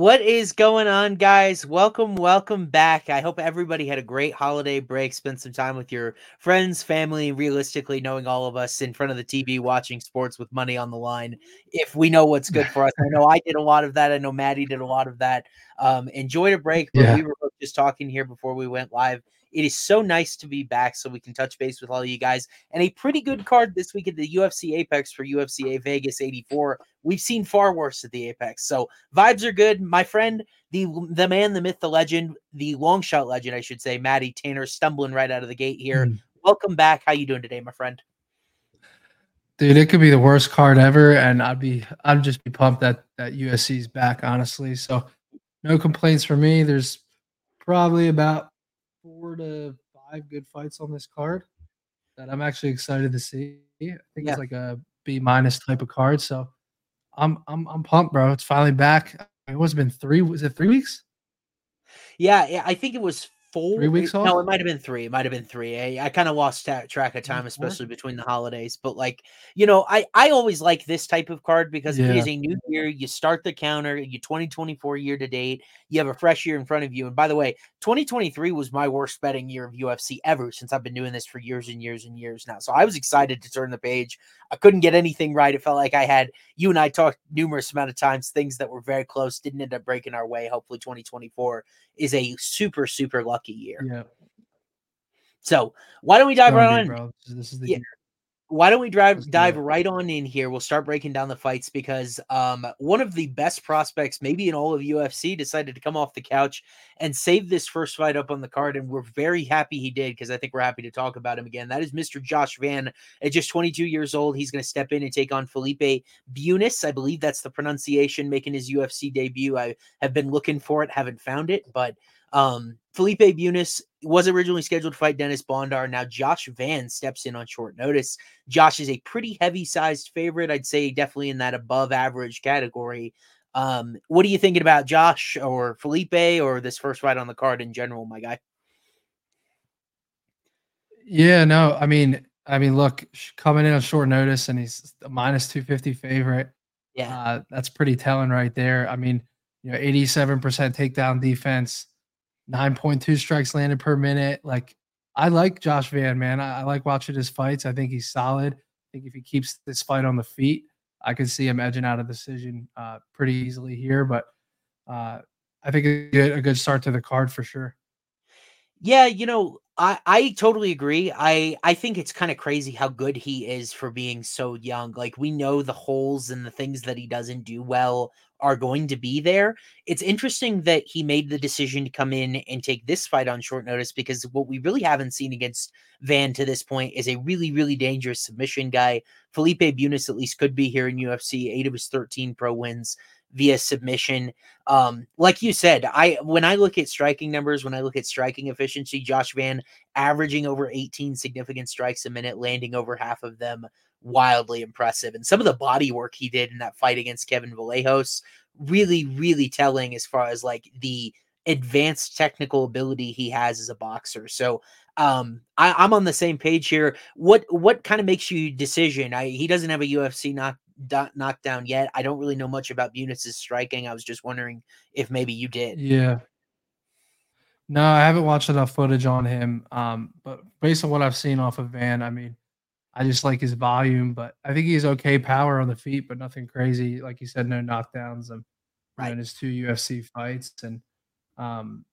What is going on, guys? Welcome, welcome back. I hope everybody had a great holiday break, spent some time with your friends, family, realistically, knowing all of us in front of the TV watching sports with money on the line. If we know what's good for us, I know I did a lot of that. I know Matty did a lot of that. Um, enjoyed a break, but Yeah. we were just talking here before we went live. It is so nice to be back so we can touch base with all you guys. And a pretty good card this week at the UFC Apex for UFC Vegas 84. We've seen far worse at the Apex. So vibes are good. My friend, the the man, the myth, the legend, the long shot legend, I should say, Matty Tanner, stumbling right out of the gate here. Mm. Welcome back. How you doing today, my friend? Dude, it could be the worst card ever, and I'd be I'd just be pumped that that UFC's back, honestly. So no complaints for me. There's probably about four to five good fights on this card that I'm actually excited to see. I think Yeah. it's like a B minus type of card. So I'm I'm I'm pumped, bro. It's finally back. It was been three. Was it three weeks? Yeah, yeah, I think it was four Three weeks it- No, it might have been three. It might have been three. Eh? I, I kind of lost track of time, especially between the holidays. But like, you know, I I always like this type of card because it Yeah. is a new year. You start the counter. You 2024 year to date. You have a fresh year in front of you. And by the way, 2023 was my worst betting year of UFC ever since I've been doing this for years and years and years now. So I was excited to turn the page. I couldn't get anything right. It felt like I had you and I talked numerous amount of times things that were very close didn't end up breaking our way. Hopefully, 2024 is a super super lucky year. Yeah. So why don't we dive right be, on? This is- the Yeah. year. Why don't we drive dive it. right on in here? We'll start breaking down the fights because um one of the best prospects, maybe in all of UFC, decided to come off the couch and save this first fight up on the card, and we're very happy he did because I think we're happy to talk about him again. That is Mr. Josh Van at just 22 years old. He's going to step in and take on Felipe Bunes. I believe that's the pronunciation, making his UFC debut. I have been looking for it, haven't found it, but um, Felipe Bunes was originally scheduled to fight Denys Bondar. Now Josh Van steps in on short notice. Josh is a pretty heavy sized favorite. I'd say definitely in that above average category. Um, what are you thinking about Josh or Felipe or this first fight on the card in general, my guy? Yeah, no, I mean, I mean, look, coming in on short notice, and he's a minus two fifty favorite. Yeah. Uh, that's pretty telling right there. I mean, you know, eighty seven percent takedown defense, nine point two strikes landed per minute. Like, I like Josh Van, man. I, I like watching his fights. I think he's solid. I think if he keeps this fight on the feet, I could see him edging out a decision uh, pretty easily here. But uh, I think a good, a good start to the card for sure. Yeah, you know, I I totally agree. I I think it's kind of crazy how good he is for being so young. Like we know the holes and the things that he doesn't do well are going to be there. It's interesting that he made the decision to come in and take this fight on short notice because what we really haven't seen against Van to this point is a really really dangerous submission guy. Felipe Bunes at least could be here in UFC. 8 of his 13 pro wins via submission. Um, like you said, I when I look at striking numbers, when I look at striking efficiency, Josh Van averaging over 18 significant strikes a minute, landing over half of them, wildly impressive. And some of the body work he did in that fight against Kevin Vallejos, really, really telling as far as like the advanced technical ability he has as a boxer. So um I, I'm on the same page here. What what kind of makes you decision? I he doesn't have a UFC knock do- knockdown yet. I don't really know much about Bunes's striking. I was just wondering if maybe you did. Yeah. No, I haven't watched enough footage on him. Um, but based on what I've seen off of Van, I mean, I just like his volume, but I think he's okay power on the feet, but nothing crazy. Like you said, no knockdowns. Um, you know, Right. in his two UFC fights, and um,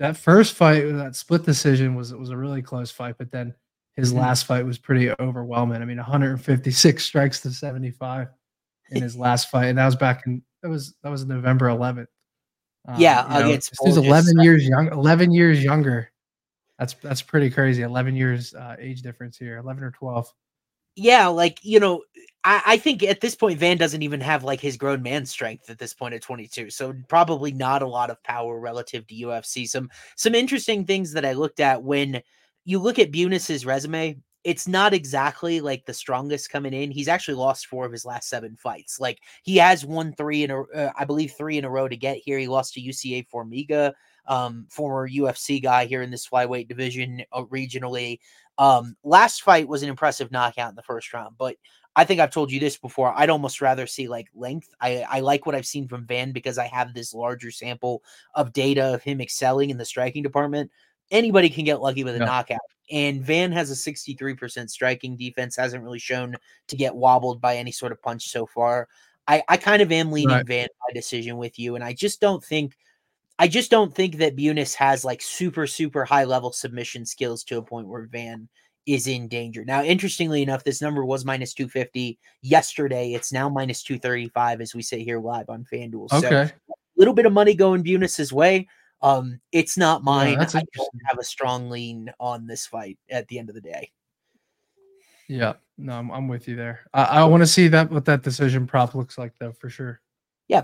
that first fight, that split decision was it was a really close fight. But then his Mhm. last fight was pretty overwhelming. I mean, 156 strikes to 75 in his last fight, and that was back in that was that was November 11th. Um, Yeah, you know, against this dude's Borjas. 11 years young, 11 years younger. That's that's pretty crazy. 11 years uh, age difference here, 11 or 12. Yeah, like you know, I, I think at this point Van doesn't even have like his grown man strength at this point at 22, so probably not a lot of power relative to UFC. Some some interesting things that I looked at when you look at Bunes's resume. It's not exactly like the strongest coming in. He's actually lost four of his last seven fights. Like he has won three in a, uh, I believe three in a row to get here. He lost to Jussier Formiga, um, former UFC guy here in this flyweight division uh, regionally. Um, last fight was an impressive knockout in the first round, but I think I've told you this before. I'd almost rather see like length. I, I like what I've seen from Van because I have this larger sample of data of him excelling in the striking department. Anybody can get lucky with a yeah. knockout. And Van has a 63% striking defense, hasn't really shown to get wobbled by any sort of punch so far. I, I kind of am leaning right. Van by decision with you. And I just don't think I just don't think that Bunes has like super, super high level submission skills to a point where Van is in danger. Now, interestingly enough, this number was minus 250 yesterday. It's now minus 235 as we sit here live on FanDuel. Okay. So a little bit of money going Bunes's way. Um, it's not mine. Yeah, I don't have a strong lean on this fight at the end of the day. Yeah, no, I'm, I'm with you there. I, I want to see that what that decision prop looks like though, for sure. Yeah.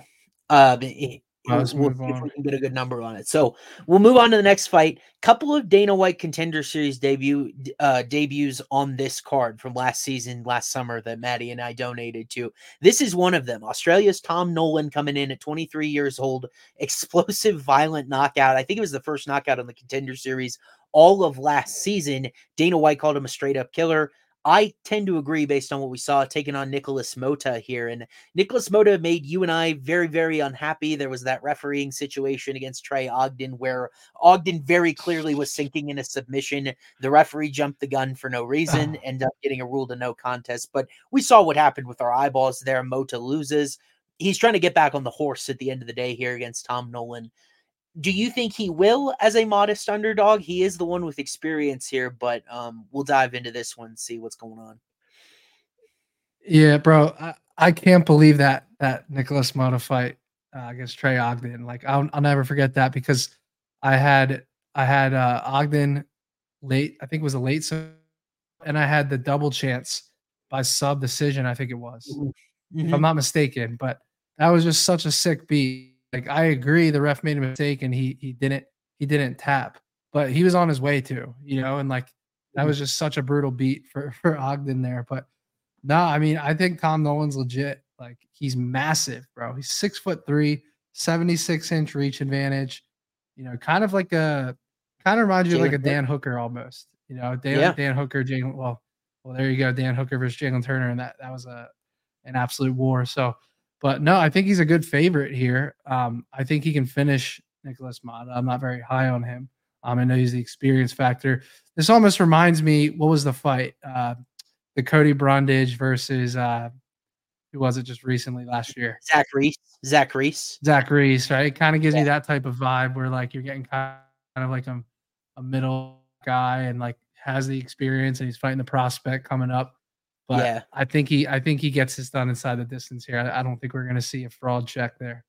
Um, it, Let's we'll move on. we can get a good number on it. So we'll move on to the next fight. Couple of Dana White Contender Series debut uh, debuts on this card from last season, last summer that Matty and I donated to. This is one of them. Australia's Tom Nolan coming in at 23 years old, explosive, violent knockout. I think it was the first knockout on the Contender Series all of last season. Dana White called him a straight up killer. I tend to agree based on what we saw taking on Nicholas Motta here. And Nicholas Motta made you and I very, very unhappy. There was that refereeing situation against Trey Ogden where Ogden very clearly was sinking in a submission. The referee jumped the gun for no reason, ended up getting a rule to no contest. But we saw what happened with our eyeballs there. Motta loses. He's trying to get back on the horse at the end of the day here against Tom Nolan do you think he will as a modest underdog? He is the one with experience here, but um, we'll dive into this one, see what's going on. Yeah, bro, I, I can't believe that that Nicholas Motta fight uh, against Trey Ogden. Like, I'll, I'll never forget that because I had I had uh, Ogden late. I think it was a late, sub, and I had the double chance by sub decision. I think it was, mm-hmm. if I'm mm-hmm. not mistaken. But that was just such a sick beat like I agree, the ref made a mistake and he he didn't he didn't tap, but he was on his way to, you know, and like that was mm-hmm. just such a brutal beat for for Ogden there. But no, I mean, I think Tom Nolan's legit. Like he's massive, bro. He's six foot three, 76 inch reach advantage. You know, kind of like a kind of reminds you of like a Dan Hooker almost. You know, Dan yeah. Dan Hooker, Jalin. Well, well, there you go, Dan Hooker versus Jalin Turner, and that that was a an absolute war. So but no, I think he's a good favorite here. Um, I think he can finish Nicholas Motta. I'm not very high on him. Um, I know he's the experience factor. This almost reminds me, what was the fight? Uh, the Cody Brundage versus uh, who was it just recently last year? Zach Reese. Zach Reese. Zach Reese, right? It kind of gives yeah. me that type of vibe where like you're getting kind of like a, a middle guy and like has the experience and he's fighting the prospect coming up. But yeah. I think he I think he gets this done inside the distance here. I, I don't think we're gonna see a fraud check there.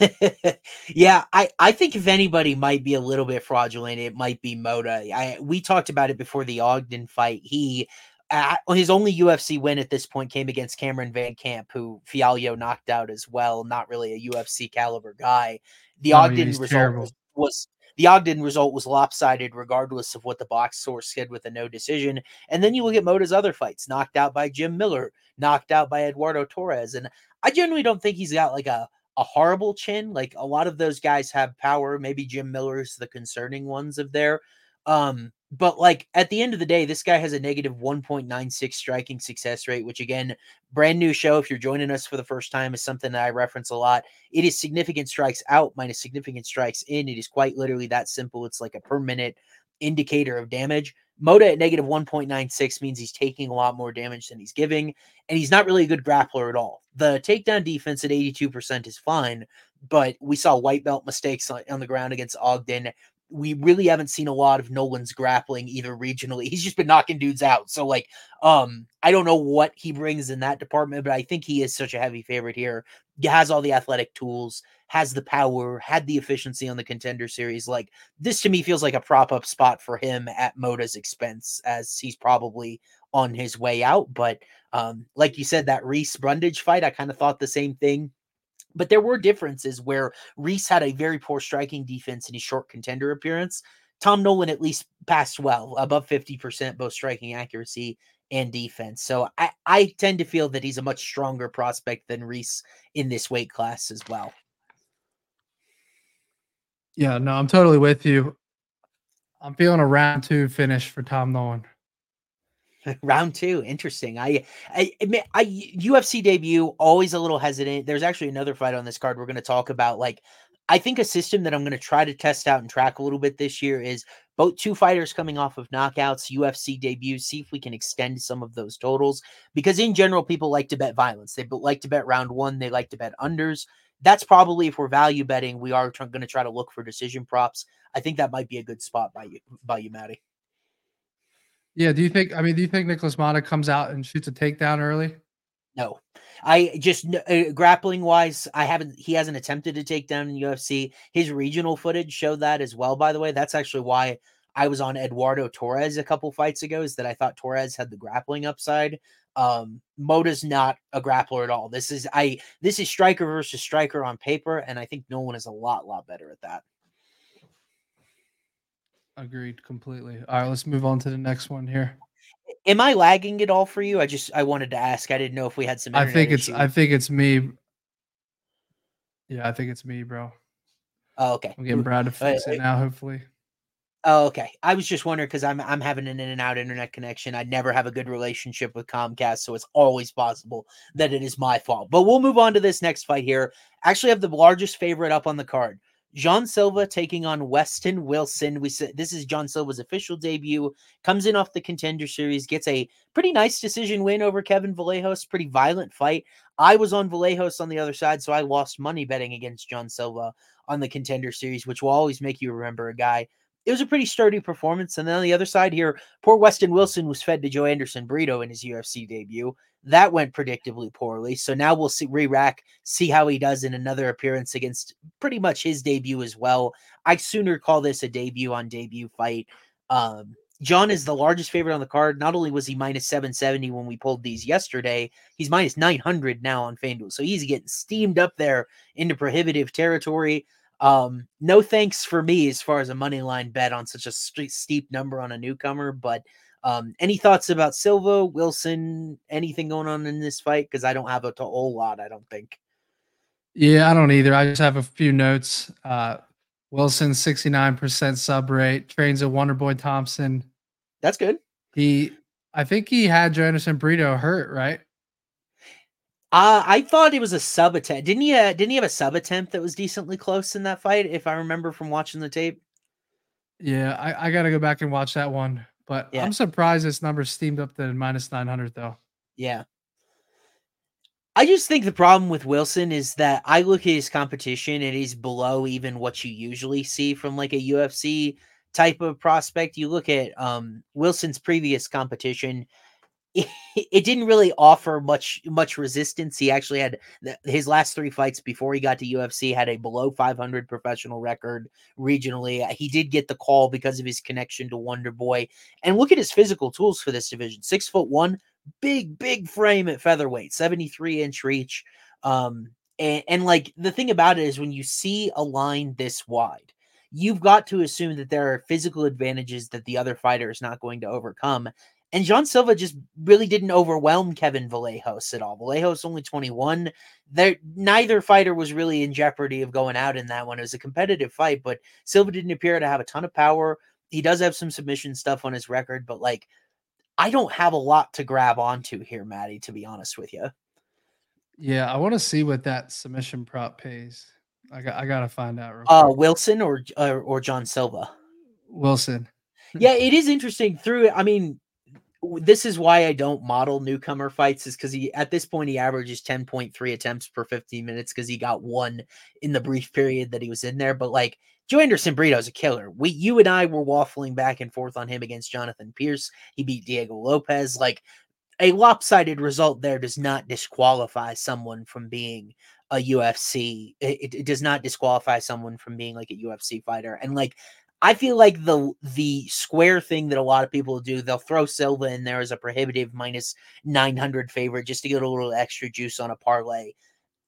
yeah, I, I think if anybody might be a little bit fraudulent, it might be Motta. I we talked about it before the Ogden fight. He at, his only UFC win at this point came against Cameron Van Camp, who Fialho knocked out as well. Not really a UFC caliber guy. The oh, Ogden result was, was, the Ogden result was lopsided, regardless of what the box source said with a no decision. And then you look at Motta's other fights knocked out by Jim Miller, knocked out by Eduardo Torres. And I generally don't think he's got like a, a horrible chin. Like a lot of those guys have power. Maybe Jim Miller's the concerning ones of there. Um, but like at the end of the day, this guy has a negative 1.96 striking success rate, which again, brand new show. If you're joining us for the first time, is something that I reference a lot. It is significant strikes out minus significant strikes in. It is quite literally that simple. It's like a per minute indicator of damage. Motta at negative 1.96 means he's taking a lot more damage than he's giving, and he's not really a good grappler at all. The takedown defense at 82% is fine, but we saw white belt mistakes on, on the ground against Ogden we really haven't seen a lot of Nolan's grappling either regionally. He's just been knocking dudes out. So like um I don't know what he brings in that department, but I think he is such a heavy favorite here. He has all the athletic tools, has the power, had the efficiency on the contender series. Like this to me feels like a prop up spot for him at Motta's expense as he's probably on his way out, but um like you said that Reese Brundage fight, I kind of thought the same thing but there were differences where Reese had a very poor striking defense in his short contender appearance. Tom Nolan at least passed well, above 50%, both striking accuracy and defense. So I, I tend to feel that he's a much stronger prospect than Reese in this weight class as well. Yeah, no, I'm totally with you. I'm feeling a round two finish for Tom Nolan. Round two, interesting. I, I, admit I, UFC debut always a little hesitant. There's actually another fight on this card we're going to talk about. Like, I think a system that I'm going to try to test out and track a little bit this year is both two fighters coming off of knockouts, UFC debuts. See if we can extend some of those totals because in general, people like to bet violence. They like to bet round one. They like to bet unders. That's probably if we're value betting, we are going to try to look for decision props. I think that might be a good spot by you, by you, Matty. Yeah. Do you think? I mean, do you think Nicholas Motta comes out and shoots a takedown early? No, I just uh, grappling wise, I haven't. He hasn't attempted to take down in UFC. His regional footage showed that as well. By the way, that's actually why I was on Eduardo Torres a couple fights ago. Is that I thought Torres had the grappling upside. Um, Motta's not a grappler at all. This is I. This is striker versus striker on paper, and I think Nolan is a lot, lot better at that. Agreed completely. All right, let's move on to the next one here. Am I lagging at all for you? I just I wanted to ask. I didn't know if we had some. I think it's I think it's me. Yeah, I think it's me, bro. Oh, okay. I'm getting Brad to fix it now, hopefully. Oh, okay. I was just wondering because I'm I'm having an in and out internet connection. I never have a good relationship with Comcast, so it's always possible that it is my fault. But we'll move on to this next fight here. Actually, I have the largest favorite up on the card. Jean Silva taking on Weston Wilson. We said this is John Silva's official debut. Comes in off the contender series, gets a pretty nice decision win over Kevin Vallejos. Pretty violent fight. I was on Vallejos on the other side, so I lost money betting against John Silva on the contender series, which will always make you remember a guy. It was a pretty sturdy performance. And then on the other side here, poor Weston Wilson was fed to Joanderson Brito in his UFC debut. That went predictably poorly. So now we'll see re-rack, see how he does in another appearance against pretty much his debut as well. I sooner call this a debut on debut fight. Um, John is the largest favorite on the card. Not only was he minus 770 when we pulled these yesterday, he's minus 900 now on FanDuel. So he's getting steamed up there into prohibitive territory. Um, no thanks for me as far as a money line bet on such a st- steep number on a newcomer, but um, any thoughts about Silva, Wilson, anything going on in this fight? Because I don't have a whole lot, I don't think. Yeah, I don't either. I just have a few notes. Uh, Wilson, 69% sub rate, trains at Wonderboy Thompson. That's good. He, I think he had Joanderson Brito hurt, right? Uh, I thought it was a sub attempt. Didn't he? Uh, didn't he have a sub attempt that was decently close in that fight? If I remember from watching the tape. Yeah, I, I got to go back and watch that one. But yeah. I'm surprised this number steamed up to minus 900 though. Yeah. I just think the problem with Wilson is that I look at his competition and he's below even what you usually see from like a UFC type of prospect. You look at um, Wilson's previous competition, it, didn't really offer much much resistance. He actually had his last three fights before he got to UFC had a below 500 professional record regionally. He did get the call because of his connection to Wonder Boy. And look at his physical tools for this division: six foot one, big big frame at featherweight, 73 inch reach. Um, and, and like the thing about it is when you see a line this wide, you've got to assume that there are physical advantages that the other fighter is not going to overcome. And John Silva just really didn't overwhelm Kevin Vallejos at all. Vallejos only 21. There neither fighter was really in jeopardy of going out in that one. It was a competitive fight, but Silva didn't appear to have a ton of power. He does have some submission stuff on his record, but like I don't have a lot to grab onto here, Matty, to be honest with you. Yeah, I want to see what that submission prop pays. I got I gotta find out. uh, Wilson or, or or John Silva. Wilson. yeah, it is interesting. Through I mean, this is why I don't model newcomer fights is because he at this point he averages 10.3 attempts per 15 minutes because he got one in the brief period that he was in there. But like Joanderson Brito is a killer. We you and I were waffling back and forth on him against Jonathan Pierce. He beat Diego Lopes. Like a lopsided result there does not disqualify someone from being a UFC. It, it, does not disqualify someone from being like a UFC fighter. And like I feel like the the square thing that a lot of people do, they'll throw Silva in there as a prohibitive minus 900 favorite just to get a little extra juice on a parlay.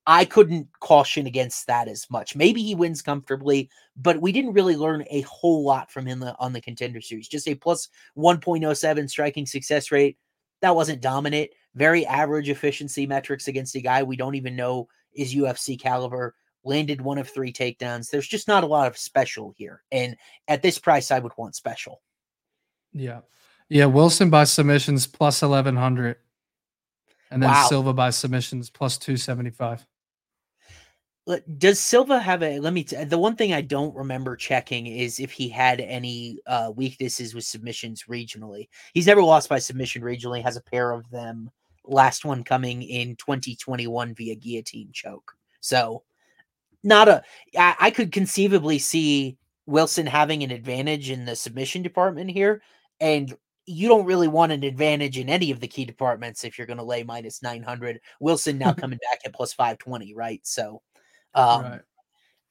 I couldn't caution against that as much. Maybe he wins comfortably, but we didn't really learn a whole lot from him uh, on the contender series. Just a plus 1.07 striking success rate. That wasn't dominant. Very average efficiency metrics against a guy we don't even know is UFC caliber landed one of three takedowns. There's just not a lot of special here. And at this price, I would want special. Yeah. Yeah, Wilson by submissions plus 1100. And then Wow. Silva by submissions plus 275. Does Silva have a? Let me. T- the one thing I don't remember checking is if he had any uh, weaknesses with submissions regionally. He's never lost by submission regionally. Has a pair of them. Last one coming in 2021 via guillotine choke. So, not a. I, I could conceivably see Wilson having an advantage in the submission department here, and you don't really want an advantage in any of the key departments if you're going to lay minus 900. Wilson now coming back at plus 520, right? So. Um, right.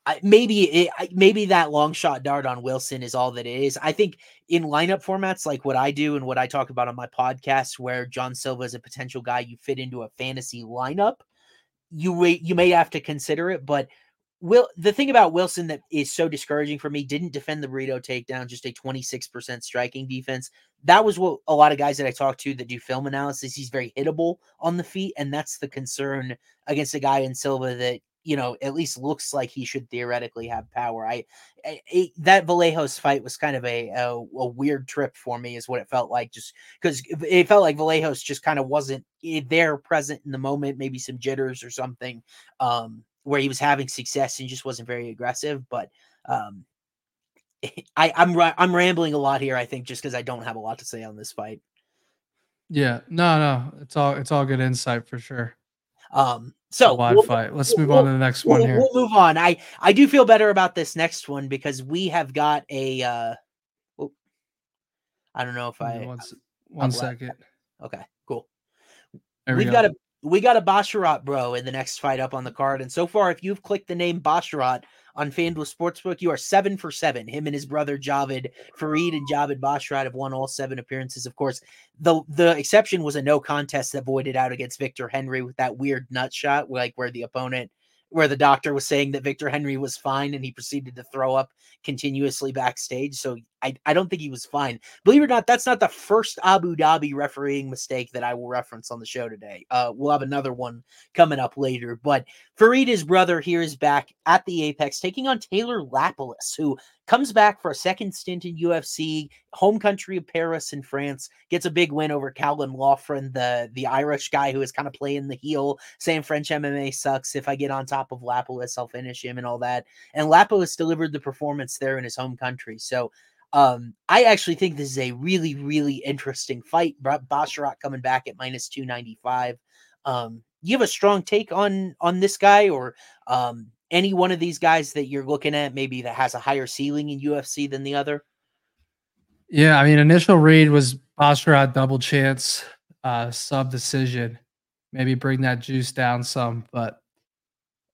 I, maybe it, maybe that long shot dart on Wilson is all that it is. I think in lineup formats like what I do and what I talk about on my podcast, where John Silva is a potential guy you fit into a fantasy lineup, you you may have to consider it. But Will the thing about Wilson that is so discouraging for me didn't defend the Brito takedown, just a 26% striking defense. That was what a lot of guys that I talked to that do film analysis, he's very hittable on the feet, and that's the concern against a guy in Silva that you know at least looks like he should theoretically have power. I, I that Vallejos fight was kind of a, a a weird trip for me, is what it felt like, just because it felt like Vallejos just kind of wasn't there, present in the moment, maybe some jitters or something, um, where he was having success and just wasn't very aggressive. But um, I I'm I'm rambling a lot here. I think just because I don't have a lot to say on this fight. Yeah. No, no. It's all it's all good insight for sure. Um, so wide we'll- fight. Let's we'll- move on to the next one we'll, here. we'll move on. I I do feel better about this next one because we have got a. uh oh, I don't know if I. one, s- one second. Okay, cool. There we We've go. got a we got a Basharat bro in the next fight up on the card, and so far, if you've clicked the name Basharat on FanDuel Sportsbook, you are seven for seven. Him and his brother Javid Farid and Javid Basharat have won all seven appearances. Of course, the the exception was a no contest that voided out against Victor Henry with that weird nut shot, like where the opponent, where the doctor was saying that Victor Henry was fine, and he proceeded to throw up continuously backstage. So I I don't think he was fine. Believe it or not, that's not the first Abu Dhabi refereeing mistake that I will reference on the show today. Uh, we'll have another one coming up later. But Farid, his brother, here is back at the Apex, taking on Taylor Lapilus, who comes back for a second stint in UFC, home country of Paris in France, gets a big win over Calvin Loughran, the the Irish guy who is kind of playing the heel, saying French MMA sucks. If I get on top of Lapilus, I'll finish him and all that. And Lapilus delivered the performance there in his home country. So um, I actually think this is a really, really interesting fight. Ba- Basharat coming back at minus 295. Um, you have a strong take on on this guy or um any one of these guys that you're looking at maybe that has a higher ceiling in UFC than the other? Yeah, I mean, initial read was Basharat double chance, uh, sub decision. Maybe bring that juice down some, but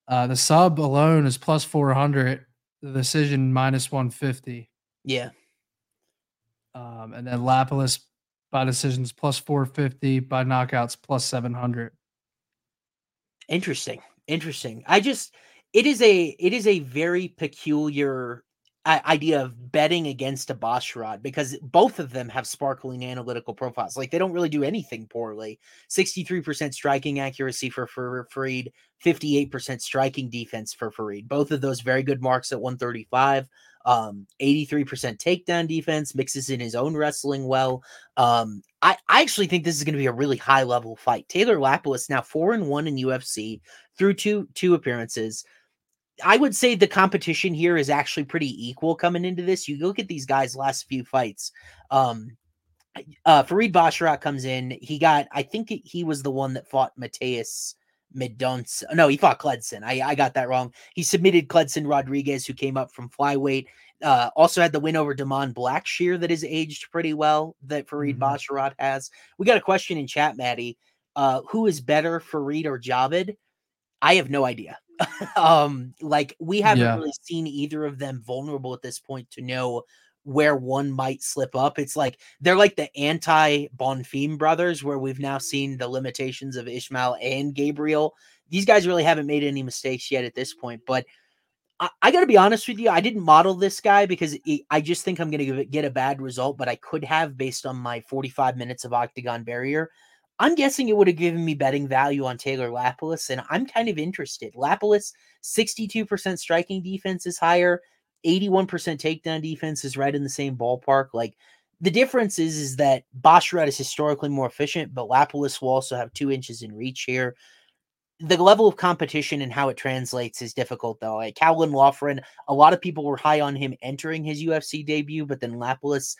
uh, the sub alone is plus 400, the decision minus 150. Yeah. Um, and then Lapilus by decisions plus 450, by knockouts plus 700. Interesting. Interesting. I just it is a it is a very peculiar idea of betting against a Basharat because both of them have sparkling analytical profiles. Like they don't really do anything poorly. 63% striking accuracy for, for Farid, 58% striking defense for Farid. Both of those very good marks at 135. Um, 83% takedown defense, mixes in his own wrestling well. Um, I, I actually think this is going to be a really high level fight. Taylor Lapilus now four and one in UFC through two two appearances. I would say the competition here is actually pretty equal coming into this. You look at these guys' last few fights. Um, uh, Farid Basharat comes in. He got, I think he was the one that fought Mateus Mendonça. No, he fought Kleydson. I, I got that wrong. He submitted Kleydson Rodrigues, who came up from flyweight. Uh, also had the win over Da'Mon Blackshear that has aged pretty well that Farid Mhm. Basharat has. We got a question in chat, Matty. Uh, who is better, Farid or Javid? I have no idea. um, like we haven't Yeah. really seen either of them vulnerable at this point to know where one might slip up. It's like they're like the anti Bonfim brothers, where we've now seen the limitations of Ismael and Gabriel. These guys really haven't made any mistakes yet at this point, but I, I got to be honest with you. I didn't model this guy because it, I just think I'm going to get a bad result, but I could have based on my 45 minutes of Octagon Barrier. I'm guessing it would have given me betting value on Taylor Lapilus, and I'm kind of interested. Lapilus, 62% striking defense is higher, 81% takedown defense is right in the same ballpark. Like The difference is, is that Basharat is historically more efficient, but Lapilus will also have two inches in reach here. The level of competition and how it translates is difficult, though. Like Calvin Loughran, a lot of people were high on him entering his UFC debut, but then Lapilus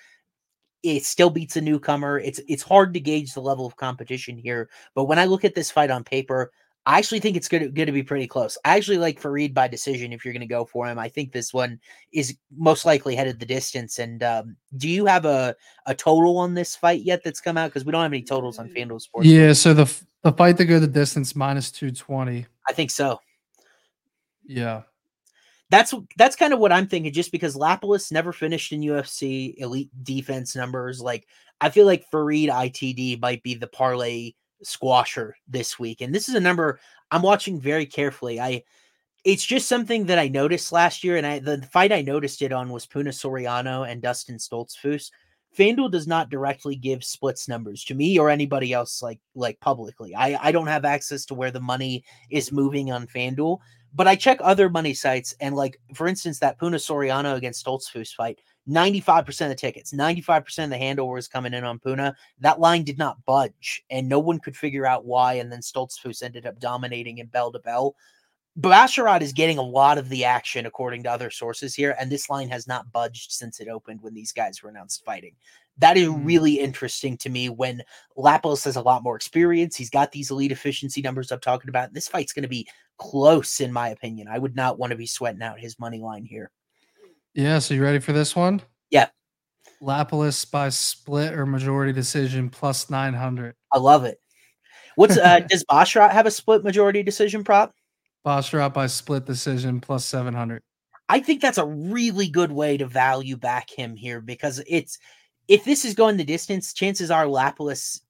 it still beats a newcomer. It's it's hard to gauge the level of competition here. But when I look at this fight on paper, I actually think it's going to be pretty close. I actually like Farid by decision if you're going to go for him. I think this one is most likely headed the distance. And um, do you have a, a total on this fight yet that's come out? Because we don't have any totals on FanDuel Sports. Yeah, so the the fight to go the distance minus two twenty. I think so. Yeah, that's that's kind of what I'm thinking. Just because Lapilus never finished in UFC elite defense numbers, like I feel like Farid ITD might be the parlay squasher this week, and this is a number I'm watching very carefully. I it's just something that I noticed last year, and I the fight I noticed it on was Puna Soriano and Dustin Stoltzfus. FanDuel does not directly give splits numbers to me or anybody else like like publicly. I I don't have access to where the money is moving on FanDuel. But I check other money sites, and like for instance, that Puna Soriano against Stoltzfus fight, 95% of the tickets, 95% of the handle was coming in on Puna. That line did not budge, and no one could figure out why. And then Stoltzfus ended up dominating in bell to bell. Basharat is getting a lot of the action according to other sources here, and this line has not budged since it opened when these guys were announced fighting. That is mm. really interesting to me when Lapos has a lot more experience. He's got these elite efficiency numbers I'm talking about. This fight's going to be close, in my opinion. I would not want to be sweating out his money line here. Yeah. So you ready for this one? Yeah. Lapilus by split or majority decision plus 900. I love it. What's uh does Basharat have a split majority decision prop? Basharat by split decision plus 700. I think that's a really good way to value back him here because it's if this is going the distance, chances are Lapilus.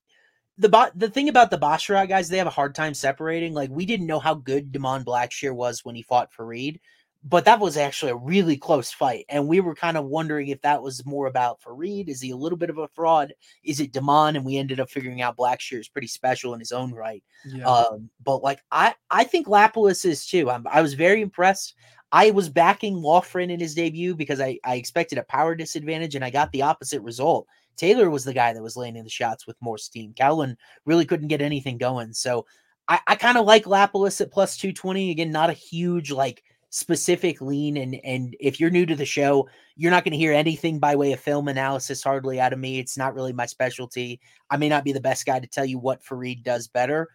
The the thing about the Basharat guys, they have a hard time separating. Like we didn't know how good Da'Mon Blackshear was when he fought Farid, but that was actually a really close fight, and we were kind of wondering if that was more about Farid. Is he a little bit of a fraud? Is it Da'Mon? And we ended up figuring out Blackshear is pretty special in his own right. Yeah. Um, but like I, I think Lapilus is too. I'm, I was very impressed. I was backing Loughran in his debut because I, I expected a power disadvantage and I got the opposite result. Taylor was the guy that was landing the shots with more steam. Calvin really couldn't get anything going. So I, I kind of like Lapilus at plus 220. Again, not a huge like specific lean. And and if you're new to the show, you're not going to hear anything by way of film analysis hardly out of me. It's not really my specialty. I may not be the best guy to tell you what Farid does better.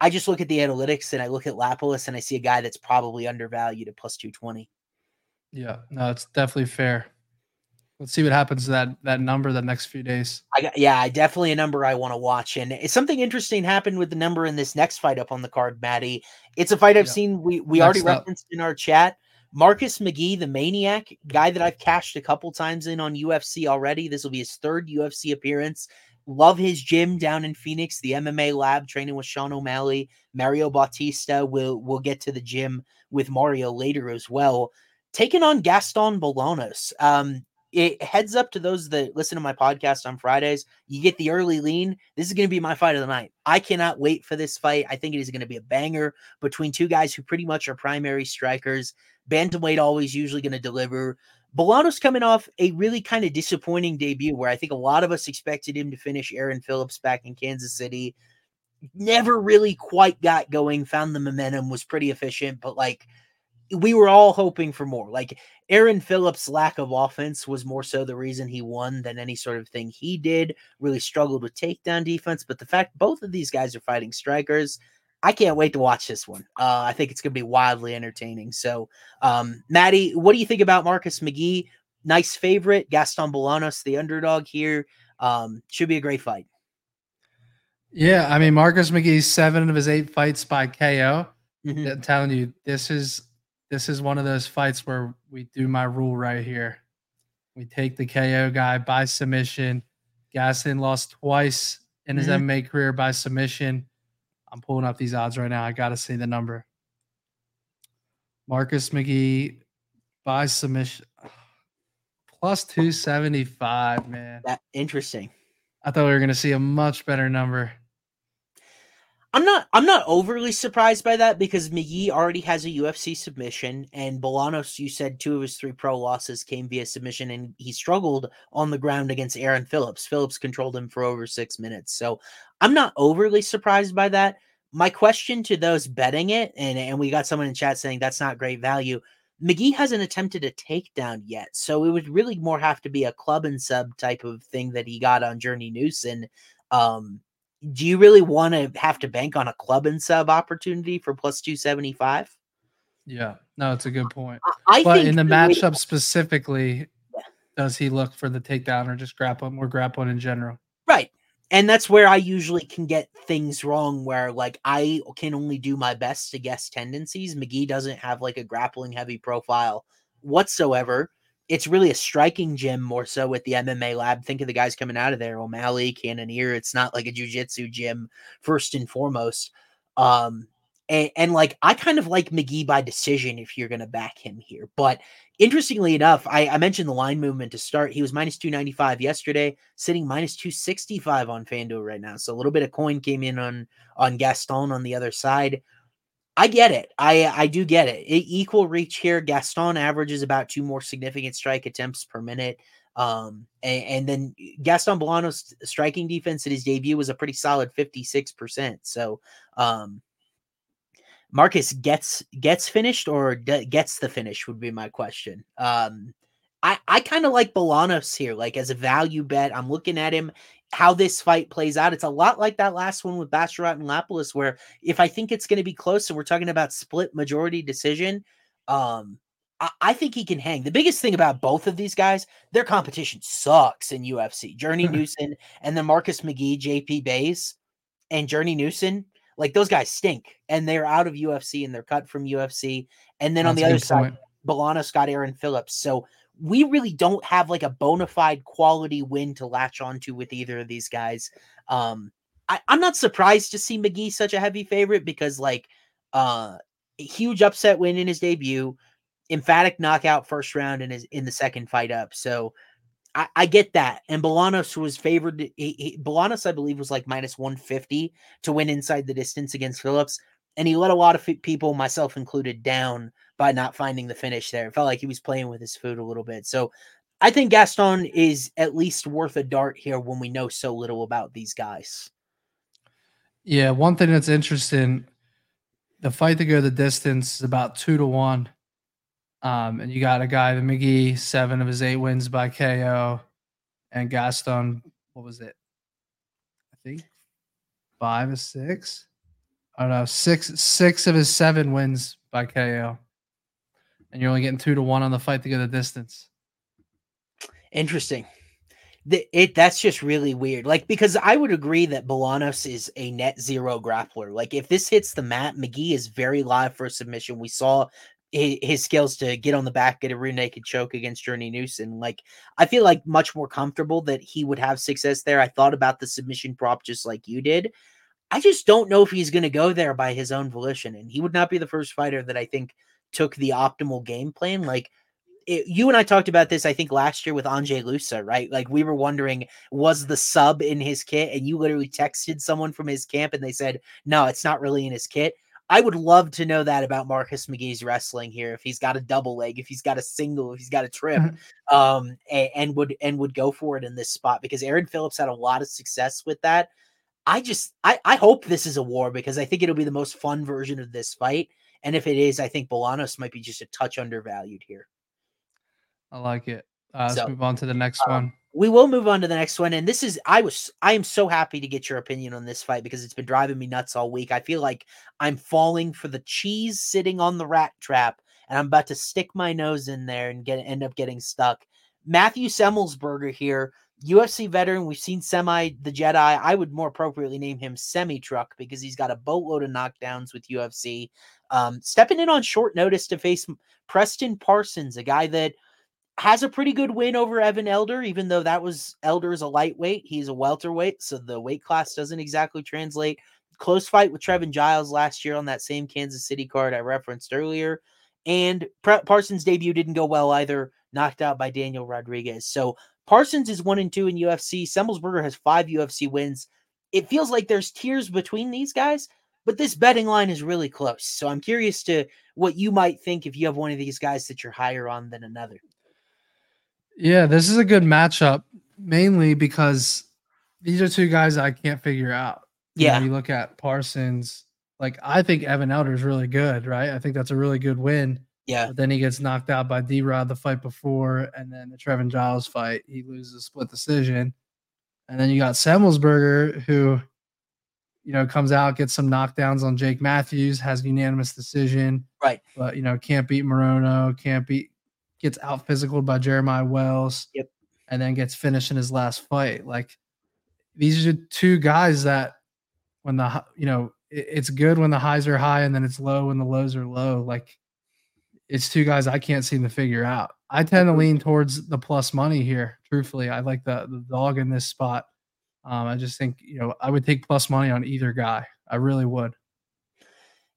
I just look at the analytics and I look at Lapilus and I see a guy that's probably undervalued at plus 220. Yeah, no, it's definitely fair. Let's see what happens to that that number the next few days. I got, yeah, definitely a number I want to watch. And something interesting happened with the number in this next fight up on the card, Matty. It's a fight I've yeah. seen. We we next already up. referenced in our chat. Marcus McGhee, the maniac guy that I've cashed a couple times in on UFC already. This will be his third UFC appearance. Love his gym down in Phoenix, the MMA lab, training with Sean O'Malley. Mario Bautista will will get to the gym with Mario later as well. Taking on Gaston Bolanos. Um, it heads up to those that listen to my podcast on Fridays. You get the early lean. This is going to be my fight of the night. I cannot wait for this fight. I think it is going to be a banger between two guys who pretty much are primary strikers. Bantamweight always usually going to deliver. Bolanos coming off a really kind of disappointing debut where I think a lot of us expected him to finish Aaron Phillips back in Kansas City. Never really quite got going, found the momentum, was pretty efficient, but like we were all hoping for more. Like Aaron Phillips' lack of offense was more so the reason he won than any sort of thing he did. Really struggled with takedown defense, but the fact both of these guys are fighting strikers, I can't wait to watch this one. Uh, I think it's going to be wildly entertaining. So, um, Matty, what do you think about Marcus McGhee? Nice favorite. Gaston Bolanos, the underdog here. Um, should be a great fight. Yeah, I mean Marcus McGhee's seven of his eight fights by KO. Mm-hmm. I'm telling you, this is this is one of those fights where we do my rule right here. We take the KO guy by submission. Gaston lost twice in his mm-hmm. MMA career by submission. I'm pulling up these odds right now. I got to see the number. Marcus McGhee by submission plus 275, man. That interesting. I thought we were going to see a much better number. I'm not I'm not overly surprised by that because McGhee already has a UFC submission and Bolanos, you said two of his three pro losses came via submission and he struggled on the ground against Aaron Phillips. Phillips controlled him for over six minutes. So I'm not overly surprised by that. My question to those betting it, and, and we got someone in chat saying that's not great value. McGhee hasn't attempted a takedown yet. So it would really more have to be a club and sub type of thing that he got on Journey Newson. Um, do you really want to have to bank on a club and sub opportunity for plus 275? Yeah, no, it's a good point. I, I but think in the way- matchup specifically, Yeah. does he look for the takedown or just grappling or grappling in general? Right. And that's where I usually can get things wrong where like I can only do my best to guess tendencies. McGhee doesn't have like a grappling heavy profile whatsoever. It's really a striking gym more so with the MMA lab. Think of the guys coming out of there, O'Malley, Cannonier. It's not like a jujitsu gym first and foremost. Um and, and like I kind of like McGhee by decision if you're gonna back him here. But interestingly enough, I, I mentioned the line movement to start. He was minus 295 yesterday, sitting minus 265 on FanDuel right now. So a little bit of coin came in on on Gaston on the other side. I get it. I I do get it. E- equal reach here. Gaston averages about two more significant strike attempts per minute. Um, and, and then Gaston Bolano's striking defense at his debut was a pretty solid 56%. So, um, Marcus gets gets finished or gets the finish would be my question. Um, I I kind of like Bolanos here, like as a value bet. I'm looking at him how this fight plays out. It's a lot like that last one with Basharat and Lapilus, where if I think it's going to be close, and we're talking about split majority decision, um, I, I think he can hang. The biggest thing about both of these guys, their competition sucks in UFC. Journey Newson and then Marcus McGhee, JP Bays, and Journey Newson like those guys stink and they're out of UFC and they're cut from UFC. And then on the other good side, point. Bolanos got Aaron Phillips. So we really don't have like a bona fide quality win to latch onto with either of these guys. Um, I, I'm not surprised to see McGhee such a heavy favorite because like uh a huge upset win in his debut, emphatic knockout first round in his in the second fight up. So I, I get that. And Bolanos was favored. He, he, Bolanos, I believe, was like minus 150 to win inside the distance against Phillips. And he let a lot of people, myself included, down by not finding the finish there. It felt like he was playing with his food a little bit. So I think Gaston is at least worth a dart here when we know so little about these guys. Yeah, one thing that's interesting, the fight to go the distance is about two to one. Um, and you got a guy, the McGhee, seven of his eight wins by KO, and Gaston, what was it? I think five or six. I don't know, six six of his seven wins by KO. And you're only getting two to one on the fight to go the distance. Interesting. The, it that's just really weird. Like because I would agree that Bolanos is a net zero grappler. Like if this hits the mat, McGhee is very live for a submission. We saw his, his skills to get on the back, get a rear naked choke against Journey Newson. Like I feel like much more comfortable that he would have success there. I thought about the submission prop just like you did. I just don't know if he's going to go there by his own volition, and he would not be the first fighter that I think took the optimal game plan. Like it, you and I talked about this, I think last year with Anjay Lusa, right? Like we were wondering, was the sub in his kit? And you literally texted someone from his camp and they said, no, it's not really in his kit. I would love to know that about Marcus McGhee's wrestling here. If he's got a double leg, if he's got a single, if he's got a trip, um, and, and would and would go for it in this spot because Aaron Phillips had a lot of success with that. I just I, I hope this is a war because I think it'll be the most fun version of this fight. And if it is, I think Bolanos might be just a touch undervalued here. I like it. Uh, let's So, move on to the next um, one. we will move on to the next one and this is i was i am so happy to get your opinion on this fight because it's been driving me nuts all week i feel like i'm falling for the cheese sitting on the rat trap and i'm about to stick my nose in there and get end up getting stuck matthew semelsberger here ufc veteran we've seen semi the jedi i would more appropriately name him semi truck because he's got a boatload of knockdowns with ufc um, stepping in on short notice to face preston parsons a guy that has a pretty good win over Evan Elder, even though that was Elder is a lightweight. He's a welterweight, so the weight class doesn't exactly translate. Close fight with Trevin Giles last year on that same Kansas City card I referenced earlier. And Parsons' debut didn't go well either, knocked out by Daniel Rodriguez. So Parsons is one and two in UFC. Semelsberger has five UFC wins. It feels like there's tiers between these guys. but this betting line is really close. So I'm curious to what you might think if you have one of these guys that you're higher on than another. Yeah, this is a good matchup, mainly because these are two guys I can't figure out. You Yeah. know, you look at Parsons, like I think Evan Elder is really good, right? I think that's a really good win. Yeah. But then he gets knocked out by D Rod the fight before, and then the Trevin Giles fight, he loses a split decision. And then you got Semelsberger, who, you know, comes out, gets some knockdowns on Jake Matthews, has unanimous decision, Right. but you know, can't beat Morono, can't beat, gets out physical by Jeremiah Wells, Yep. and then gets finished in his last fight. Like these are two guys that when the you know it's good when the highs are high and then it's low when the lows are low. Like it's two guys I can't seem to figure out. I tend to lean towards the plus money here. Truthfully, I like the the dog in this spot. Um, I just think you know I would take plus money on either guy. I really would.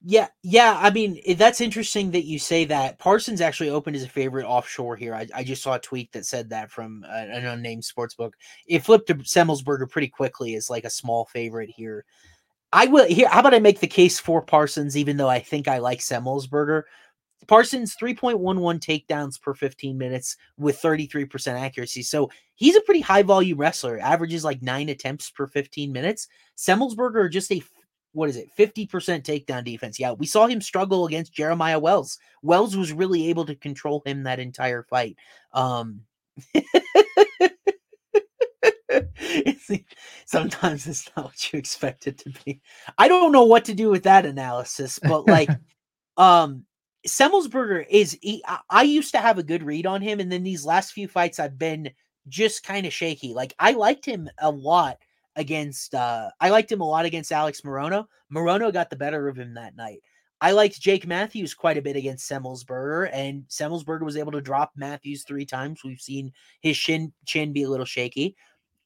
Yeah, yeah. I mean, that's interesting that you say that. Parsons actually opened as a favorite offshore here. I, I just saw a tweet that said that from an unnamed sports book. It flipped to Semelsberger pretty quickly as like a small favorite here. I will here. How about I make the case for Parsons, even though I think I like Semelsberger. Parsons 3.11 takedowns per 15 minutes with 33% accuracy. So he's a pretty high volume wrestler, averages like nine attempts per 15 minutes. Semelsberger just a what is it 50% takedown defense. Yeah we saw him struggle against jeremiah wells. Wells was really able to control him that entire fight. Um sometimes it's not what you expect it to be. I don't know what to do with that analysis but like um Semelsberger is he, I, used to have a good read on him and then these last few fights I've been just kind of shaky like I liked him a lot against uh I liked him a lot against Alex Morono. Morono got the better of him that night. I liked Jake Matthews quite a bit against Semelsberger, and Semelsberger was able to drop Matthews three times. We've seen his shin chin be a little shaky.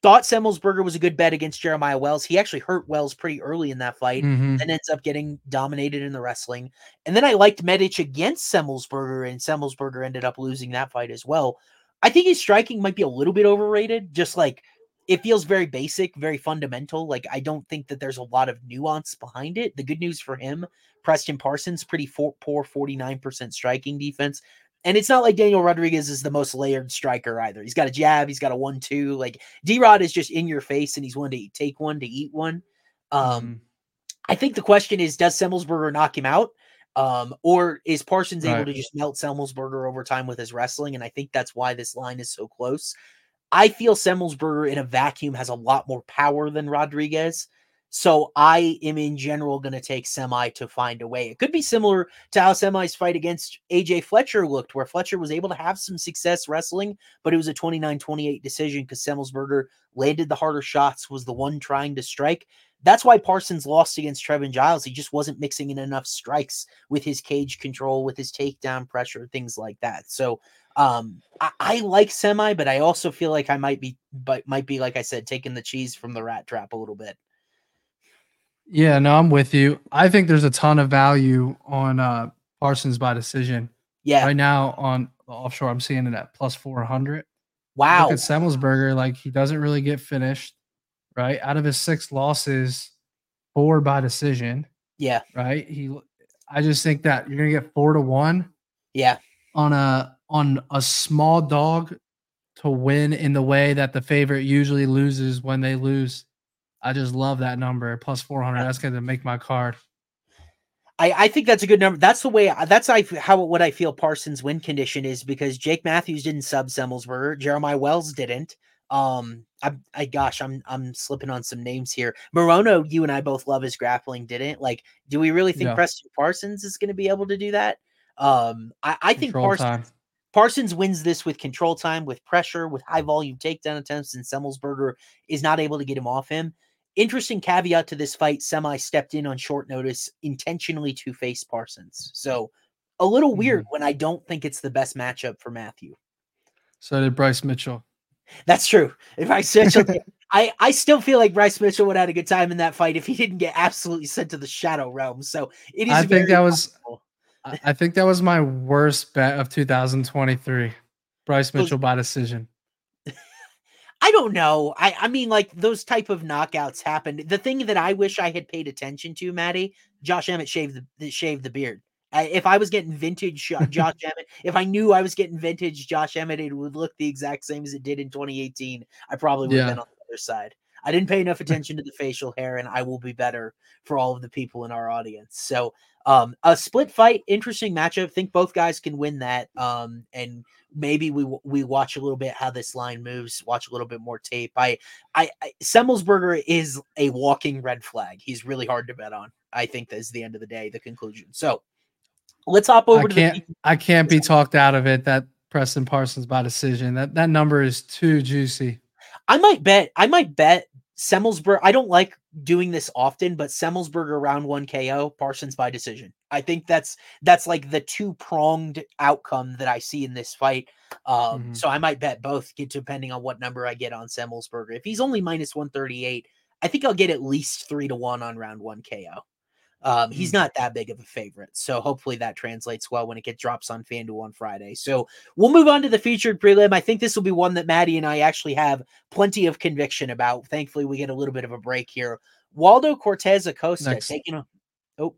Thought Semelsberger was a good bet against Jeremiah Wells. He actually hurt Wells pretty early in that fight Mhm. and ends up getting dominated in the wrestling. And then I liked Medic against Semelsberger, and Semelsberger ended up losing that fight as well. I think his striking might be a little bit overrated. Just like it feels very basic, very fundamental. Like I don't think that there's a lot of nuance behind it. The good news for him, Preston Parsons, pretty for, poor 49% striking defense. And it's not like Daniel Rodriguez is the most layered striker either. He's got a jab, he's got a one two. Like D Rod is just in your face and he's willing to take one to eat one. Um, Mhm. I think the question is, does Semelsberger knock him out? Um, or is Parsons able Right. to just melt Semelsberger over time with his wrestling? And I think that's why this line is so close. I feel Semelsberger in a vacuum has a lot more power than Rodriguez. So I am in general going to take Semi to find a way. It could be similar to how Semi's fight against AJ Fletcher looked, where Fletcher was able to have some success wrestling, but it was a 29 28 decision because Semelsberger landed the harder shots, was the one trying to strike. That's why Parsons lost against Trevin Giles. He just wasn't mixing in enough strikes with his cage control, with his takedown pressure, things like that. So um I, I like semi, but I also feel like I might be but might be like I said, taking the cheese from the rat trap a little bit. Yeah, no, I'm with you. I think there's a ton of value on uh Parsons by decision. Yeah. Right now on the offshore, I'm seeing it at plus 400. Wow. Look at Semelsberger, like he doesn't really get finished, right? Out of his six losses, four by decision, Yeah. right? He, I just think that you're gonna get four to one Yeah. on a on a small dog to win in the way that the favorite usually loses when they lose. I just love that number plus 400. That's going to make my card. I, I think that's a good number. That's the way. That's I how what I feel Parsons' win condition is because Jake Matthews didn't sub Semelsberger, Jeremiah Wells didn't. Um, I, I gosh, I'm I'm slipping on some names here. Morono, you and I both love his grappling, didn't like? Do we really think. Preston Parsons is going to be able to do that? Um, I, I think Control Parsons time. Parsons wins this with control time, with pressure, with high volume takedown attempts, and Semelsberger is not able to get him off him. Interesting caveat to this fight Semi stepped in on short notice intentionally to face Parsons. So a little weird mm-hmm. when I don't think it's the best matchup for Matthew. So did Bryce Mitchell. That's true. If Bryce Mitchell, I, I still feel like Bryce Mitchell would have had a good time in that fight if he didn't get absolutely sent to the shadow realm. So it is. I think that was possible. I I think that was my worst bet of 2023. Bryce Mitchell by decision. I don't know. I I mean, like those type of knockouts happened. The thing that I wish I had paid attention to, Matty, Josh Emmett shaved the shaved the beard. if I was getting vintage Josh Emmett, if I knew I was getting vintage Josh Emmett, it would look the exact same as it did in 2018. I probably would yeah. have been on the other side. I didn't pay enough attention to the facial hair, and I will be better for all of the people in our audience. So, um, a split fight, interesting matchup. Think both guys can win that. Um, and maybe we we watch a little bit how this line moves, watch a little bit more tape. I, I, I Semelsberger is a walking red flag. He's really hard to bet on. I think that's the end of the day, the conclusion. So, let's hop over I to can't, the. I can't be talked out of it. That Preston Parsons by decision. That that number is too juicy. I might bet. I might bet Semelsberger. I don't like doing this often, but Semelsberger round one KO, Parsons by decision. I think that's that's like the two pronged outcome that I see in this fight. Um, mm-hmm. So I might bet both, depending on what number I get on Semelsberger. If he's only minus one thirty eight, I think I'll get at least three to one on round one KO. Um, he's mm. not that big of a favorite. So hopefully that translates well when it gets drops on FanDuel on Friday. So we'll move on to the featured prelim. I think this will be one that Matty and I actually have plenty of conviction about. Thankfully, we get a little bit of a break here. Waldo Cortes Acosta Next. taking a oh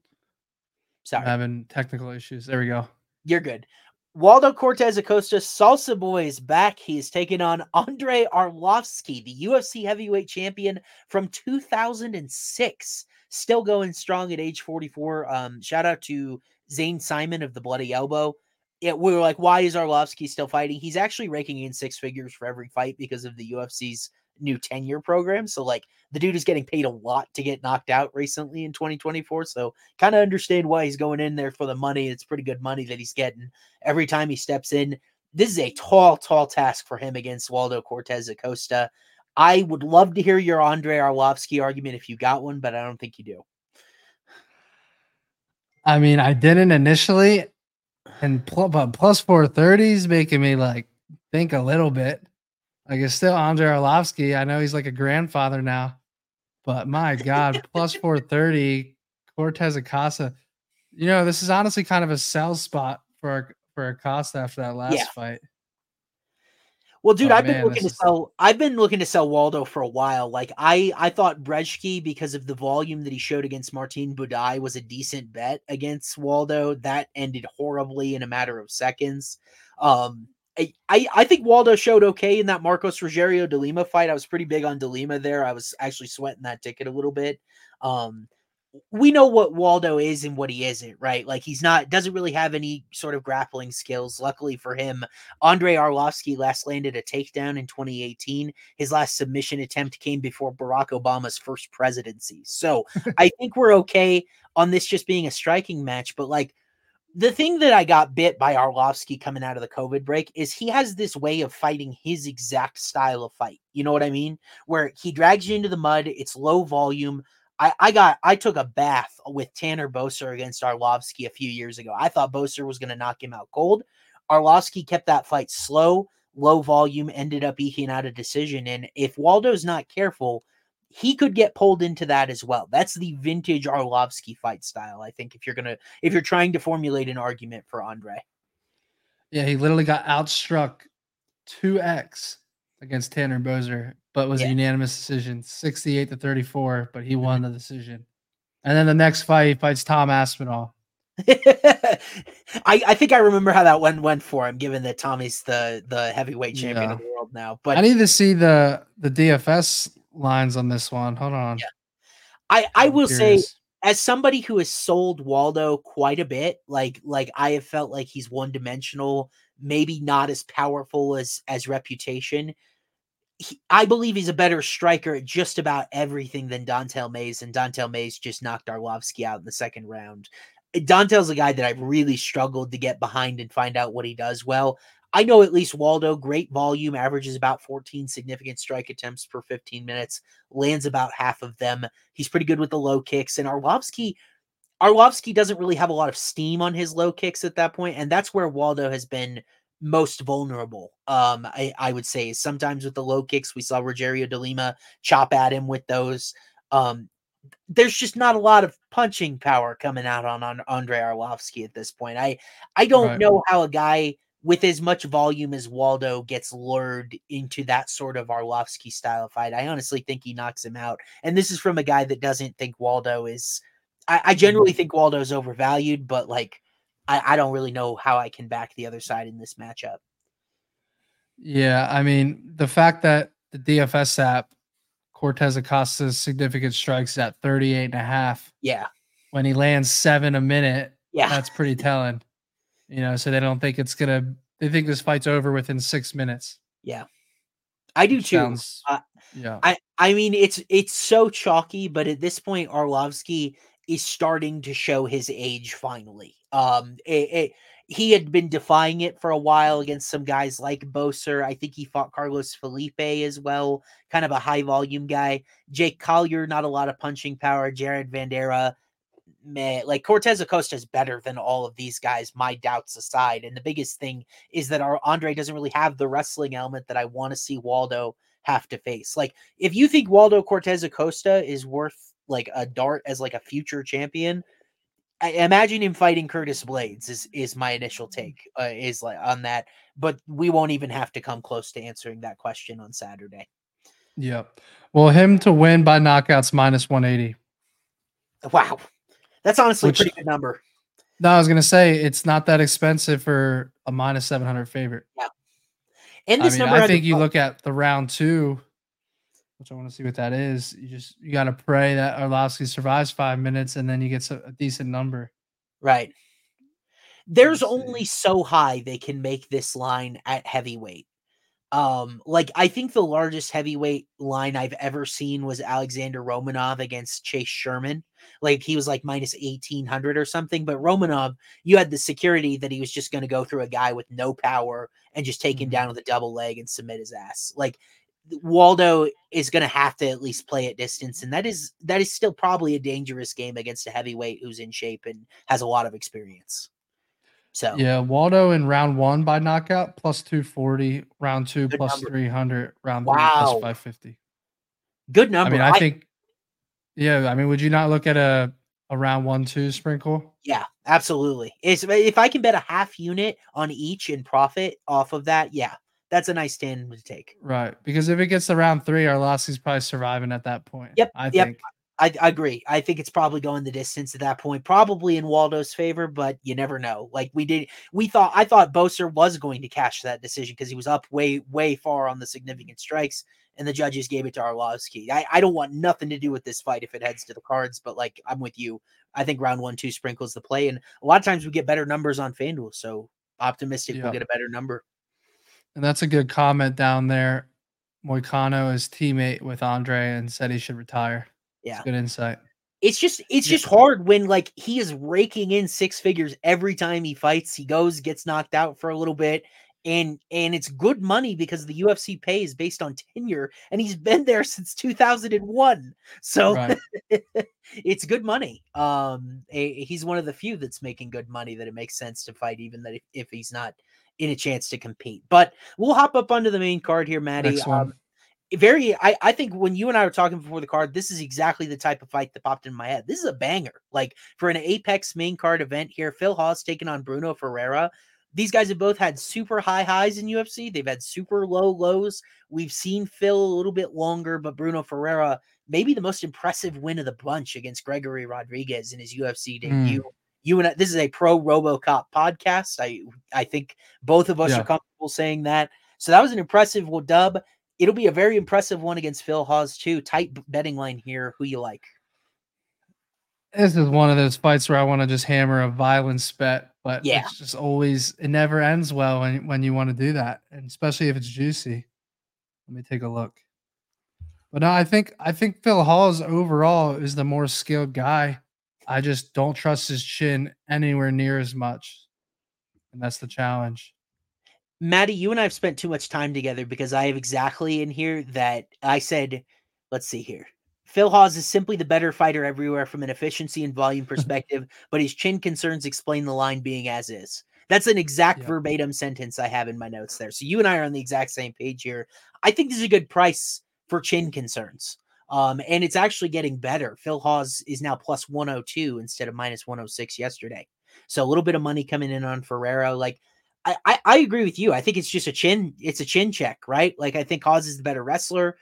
sorry. I'm having technical issues. There we go. You're good. Waldo Cortes Acosta, Salsa Boy is back. He is taking on Andrei Arlovsky, the UFC heavyweight champion from 2006 still going strong at age 44. Um, shout out to Zane Simon of the Bloody Elbow. Yeah, we were like, why is Arlovsky still fighting? He's actually raking in six figures for every fight because of the UFC's new tenure program. So, like, the dude is getting paid a lot to get knocked out recently in 2024. So, kind of understand why he's going in there for the money. It's pretty good money that he's getting every time he steps in. This is a tall, tall task for him against Waldo Cortes Acosta. I would love to hear your Andrei Arlovsky argument if you got one, but I don't think you do. I mean, I didn't initially, and pl- but plus 430 is making me like think a little bit. Like it's still Andrei Arlovsky. I know he's like a grandfather now, but my God, plus 430, Cortes Acosta. You know, this is honestly kind of a sell spot for for Acosta after that last yeah. fight. Well, dude, oh, I've man, been looking to sell. I've been looking to sell Waldo for a while. Like I, I thought Brzeski because of the volume that he showed against Martin Budai was a decent bet against Waldo. That ended horribly in a matter of seconds. Um, I, I, I think Waldo showed okay in that Marcos Rogerio de Lima fight. I was pretty big on de Lima there. I was actually sweating that ticket a little bit. Um, we know what Waldo is and what he isn't, right? Like he's not doesn't really have any sort of grappling skills. Luckily for him, Andre Arlovsky last landed a takedown in 2018. His last submission attempt came before Barack Obama's first presidency. So I think we're okay on this just being a striking match. But like the thing that I got bit by Arlovsky coming out of the COVID break is he has this way of fighting his exact style of fight. You know what I mean? Where he drags you into the mud, it's low volume I, I got I took a bath with Tanner Boser against Arlovsky a few years ago. I thought Boser was going to knock him out cold. Arlovsky kept that fight slow, low volume, ended up eking out a decision. And if Waldo's not careful, he could get pulled into that as well. That's the vintage Arlovsky fight style. I think if you're gonna if you're trying to formulate an argument for Andre. Yeah, he literally got outstruck two X against Tanner Boser but was yeah. a unanimous decision, 68 to 34, but he won mm-hmm. the decision. And then the next fight, he fights Tom Aspinall. I, I think I remember how that one went for him, given that Tommy's the the heavyweight champion yeah. of the world now. But I need to see the the DFS lines on this one. Hold on. Yeah. I I will curious. say as somebody who has sold Waldo quite a bit, like like I have felt like he's one dimensional, maybe not as powerful as as reputation he, I believe he's a better striker at just about everything than Don'Tale Mays, and Don'Tale Mays just knocked Arlovsky out in the second round. Don'Tale's a guy that I've really struggled to get behind and find out what he does well. I know at least Waldo, great volume, averages about 14 significant strike attempts per 15 minutes, lands about half of them. He's pretty good with the low kicks, and Arlovsky. Arlovsky doesn't really have a lot of steam on his low kicks at that point, and that's where Waldo has been most vulnerable. Um, I, I would say sometimes with the low kicks, we saw Rogerio de Lima chop at him with those. Um, there's just not a lot of punching power coming out on, on Andrei Arlovsky at this point. I I don't right. know how a guy with as much volume as Waldo gets lured into that sort of Arlovsky style fight, I honestly think he knocks him out. And this is from a guy that doesn't think Waldo is. I, I generally think Waldo is overvalued, but like, I, I don't really know how I can back the other side in this matchup. Yeah, I mean, the fact that the DFS app Cortes Acosta's significant strikes at 38 and a half. Yeah. When he lands seven a minute, yeah, that's pretty telling. You know, so they don't think it's gonna. They think this fight's over within six minutes. Yeah, I do too. Sounds, uh, yeah, I I mean it's it's so chalky, but at this point, Arlovsky is starting to show his age finally. Um, it, it, he had been defying it for a while against some guys like Boser. I think he fought Carlos Felipe as well, kind of a high volume guy. Jake Collier, not a lot of punching power. Jared Vanderaa, man, like Cortes Acosta is better than all of these guys, my doubts aside. And the biggest thing is that our Andre doesn't really have the wrestling element that I want to see Waldo have to face. Like, if you think Waldo Cortes Acosta is worth like a dart as like a future champion, I imagine him fighting Curtis Blaydes is is my initial mm. take uh, is like on that, but we won't even have to come close to answering that question on Saturday. Yep. Well, him to win by knockouts minus 180. Wow. That's honestly Which, a pretty good number. No, I was gonna say it's not that expensive for a minus seven hundred favorite. Yeah. And this I mean, number, I think you look at the round two, which I want to see what that is. You just you got to pray that Arlovsky survives five minutes, and then you get a decent number. Right. There's only so high they can make this line at heavyweight. Um, like I think the largest heavyweight line I've ever seen was Alexander Romanov against Chase Sherman. Like he was like minus 1800 or something. But Romanov, you had the security that he was just going to go through a guy with no power and just take him mm-hmm. down with a double leg and submit his ass. Like Waldo is going to have to at least play at distance, and that is that is still probably a dangerous game against a heavyweight who's in shape and has a lot of experience. So yeah, Waldo in round one by knockout plus two forty, round two plus three hundred, round wow. three plus five fifty. Good number. I mean, I, I, think. Yeah, I mean, would you not look at a a round one two sprinkle? Yeah, absolutely. It's, if I can bet a half unit on each and profit off of that, yeah, that's a nice stand to take. Right, because if it gets to round three, Arlovsky's probably surviving at that point. Yep, I yep. think. I, I, agree. I think it's probably going the distance at that point, probably in Waldo's favor, but you never know. Like we did, we thought I thought Boser was going to cash that decision because he was up way, way far on the significant strikes, and the judges gave it to Arlovsky. I, I don't want nothing to do with this fight if it heads to the cards, but like I'm with you. I think round one, two sprinkles the play, and a lot of times we get better numbers on FanDuel, so optimistic we'll get a better number. And that's a good comment down there. Moicano is teammate with Andre and said he should retire. Yeah. good insight. It's just it's just hard when like he is raking in six figures every time he fights. He goes, gets knocked out for a little bit, and and it's good money because the UFC pay is based on tenure, and he's been there since 2001. So right. it's good money. Um, he's one of the few that's making good money that it makes sense to fight, even that if, if he's not in a chance to compete. But we'll hop up onto the main card here, Matty. Um, very I, I think when you and I were talking before the card, this is exactly the type of fight that popped in my head. This is a banger. Like for an Apex main card event here, Phil Hawes taking on Bruno Ferreira. These guys have both had super high highs in UFC. They've had super low lows. We've seen Phil a little bit longer, but Bruno Ferreira, maybe the most impressive win of the bunch against Gregory Rodrigues in his UFC debut. Mm. You and I, this is a pro RoboCop podcast. I I think both of us yeah. are comfortable saying that. So that was an impressive dub it'll be a very impressive one against Phil Hawes too. Tight betting line here. Who you like? This is one of those fights where I want to just hammer a violence bet, but yeah, it's just always it never ends well when when you want to do that, and especially if it's juicy. Let me take a look. But no, I think I think Phil Hawes overall is the more skilled guy. I just don't trust his chin anywhere near as much, and that's the challenge. Matty, you and I have spent too much time together because I have exactly in here that I said, let's see here. Phil Hawes is simply the better fighter everywhere from an efficiency and volume perspective, but his chin concerns explain the line being as is. That's an exact verbatim sentence I have in my notes there. So you and I are on the exact same page here. I think this is a good price for chin concerns. Um, and it's actually getting better. Phil Hawes is now plus 102 instead of minus 106 yesterday. So a little bit of money coming in on Ferreira. Like I, I, I agree with you. I think it's just a chin. It's a chin check, right? Like I think Hawes is the better wrestler,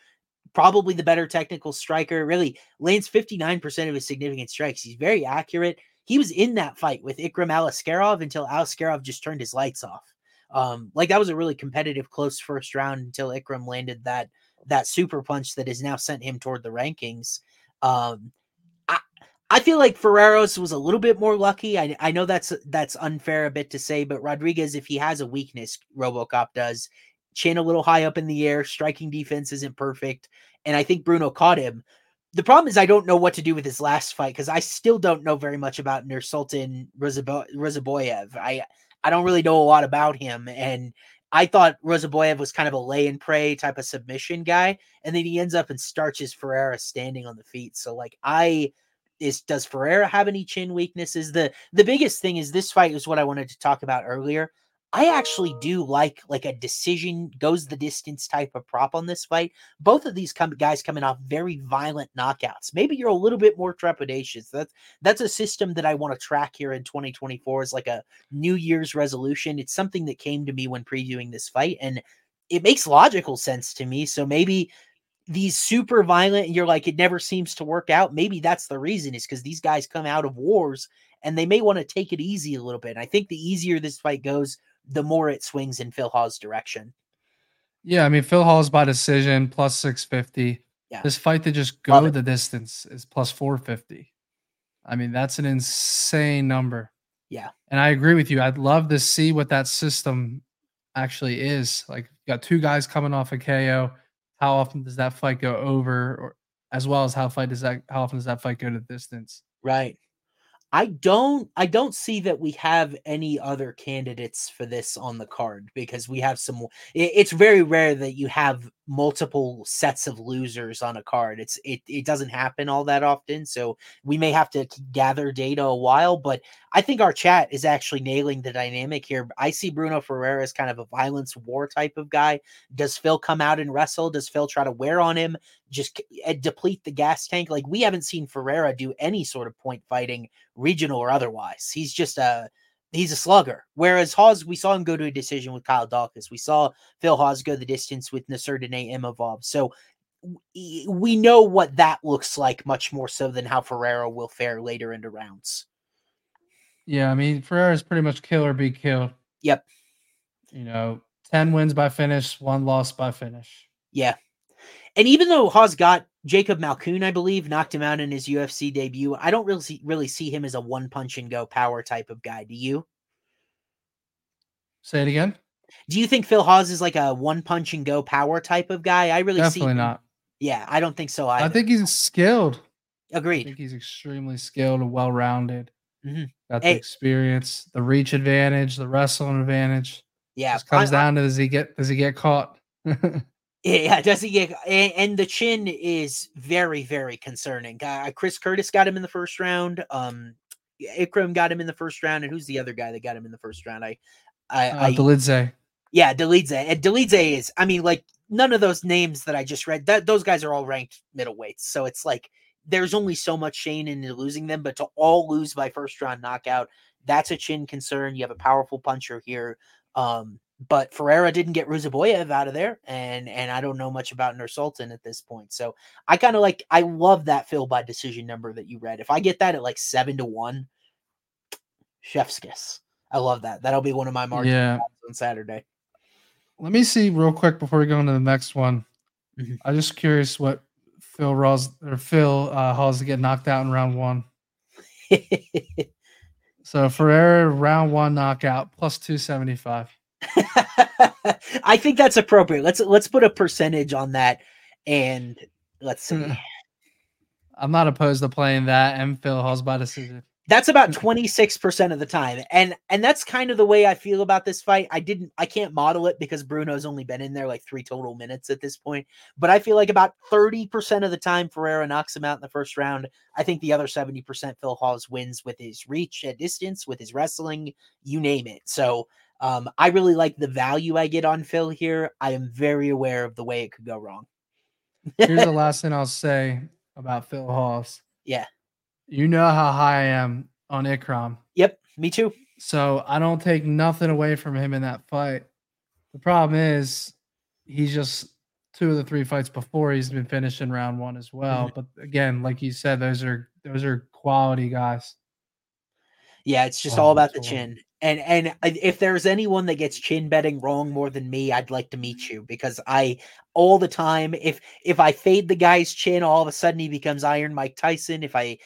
probably the better technical striker. Really lands fifty nine percent of his significant strikes. He's very accurate. He was in that fight with Ikram Aliskerov until Aliskerov just turned his lights off. Um, like that was a really competitive, close first round until Ikram landed that that super punch that has now sent him toward the rankings. Um, I I feel like Ferreira's was a little bit more lucky. I I know that's that's unfair a bit to say, but Rodrigues, if he has a weakness, RoboCop does chin a little high up in the air, striking defense isn't perfect, and I think Bruno caught him. The problem is I don't know what to do with his last fight because I still don't know very much about Nursultan Ruziboev. I I don't really know a lot about him, and I thought Ruziboev was kind of a lay and pray type of submission guy, and then he ends up and starches Ferreira standing on the feet. So like I is does Ferreira have any chin weaknesses? The the biggest thing is this fight is what I wanted to talk about earlier. I actually do like like a decision goes the distance type of prop on this fight. Both of these guys coming off very violent knockouts. Maybe you're a little bit more trepidatious. That's that's a system that I want to track here in 2024 as like a New Year's resolution. It's something that came to me when previewing this fight, and it makes logical sense to me. So maybe these super violent, you're like it never seems to work out. Maybe that's the reason is because these guys come out of wars and they may want to take it easy a little bit. And I think the easier this fight goes the more it swings in Phil Hawes direction. Yeah, I mean Phil Hawes by decision plus six fifty. Yeah. This fight to just go the distance is plus four fifty. I mean that's an insane number. Yeah, and I agree with you. I'd love to see what that system actually is. Like, got two guys coming off a KO. How often does that fight go over, or as well as how fight does that? How often does that fight go to distance? Right. I don't I don't see that we have any other candidates for this on the card because we have some it's very rare that you have multiple sets of losers on a card. It's it it doesn't happen all that often, so we may have to gather data a while, but I think our chat is actually nailing the dynamic here. I see Bruno Ferreira as kind of a violence war type of guy. Does Phil come out and wrestle? Does Phil try to wear on him? Just eh, deplete the gas tank? Like we haven't seen Ferreira do any sort of point fighting, regional or otherwise. He's just a he's a slugger. Whereas Hawes, we saw him go to a decision with Kyle Daukaus. We saw Phil Hawes go the distance with Nassourdine Imavov. So we know what that looks like much more so than how Ferreira will fare later into rounds. Yeah, I mean Ferreira is pretty much kill or be killed. Yep. You know, ten wins by finish, one loss by finish. Yeah. And even though Hawes got Jacob Malkoun, I believe, knocked him out in his UFC debut, I don't really see, really see him as a one punch and go power type of guy. Do you? Say it again. Do you think Phil Hawes is like a one punch and go power type of guy? I really definitely see not. Yeah, I don't think so either. I think he's skilled. Agreed. I think he's extremely skilled and well rounded. Mm-hmm. Got the hey. experience, the reach advantage, the wrestling advantage. Yeah, Just comes I, down to does he get does he get caught? yeah, does he get and, and, the chin is very very concerning. Uh, Chris Curtis got him in the first round. Um, Ikram got him in the first round, and who's the other guy that got him in the first round? I, I, uh, I Dolidze. Yeah, Dolidze. And Dolidze is, I mean, like none of those names that I just read. That those guys are all ranked middleweights, so it's like there's only so much shame in losing them, but to all lose by first round knockout, that's a chin concern. You have a powerful puncher here. Um, but Ferreira didn't get Ruziboev out of there, and and I don't know much about Nursultan at this point. So I kind of like I love that Phil by decision number that you read. If I get that at like seven to one, chef's kiss. I love that. That'll be one of my margin yeah. on Saturday. Let me see real quick before we go into the next one. Mm-hmm. I'm just curious what Phil Ross or Phil uh, to get knocked out in round one. so Ferreira round one knockout plus two seventy five. I think that's appropriate. Let's let's put a percentage on that, and let's see. Hmm. I'm not opposed to playing that and Phil Hawes by decision. That's about 26% of the time. And and that's kind of the way I feel about this fight. I didn't I can't model it because Bruno's only been in there like 3 total minutes at this point, but I feel like about 30% of the time Ferreira knocks him out in the first round. I think the other 70% Phil Hawes wins with his reach at distance, with his wrestling, you name it. So, um, I really like the value I get on Phil here. I am very aware of the way it could go wrong. Here's the last thing I'll say about Phil Hawes. Yeah. You know how high I am on Ikram. Yep, me too. So I don't take nothing away from him in that fight. The problem is he's just two of the three fights before he's been finished in round one as well. Mhm. But again, like you said, those are those are quality guys. Yeah, it's just all about the chin. And and if there's anyone that gets chin betting wrong more than me, I'd like to meet you because I all the time if if I fade the guy's chin, all of a sudden he becomes Iron Mike Tyson. If i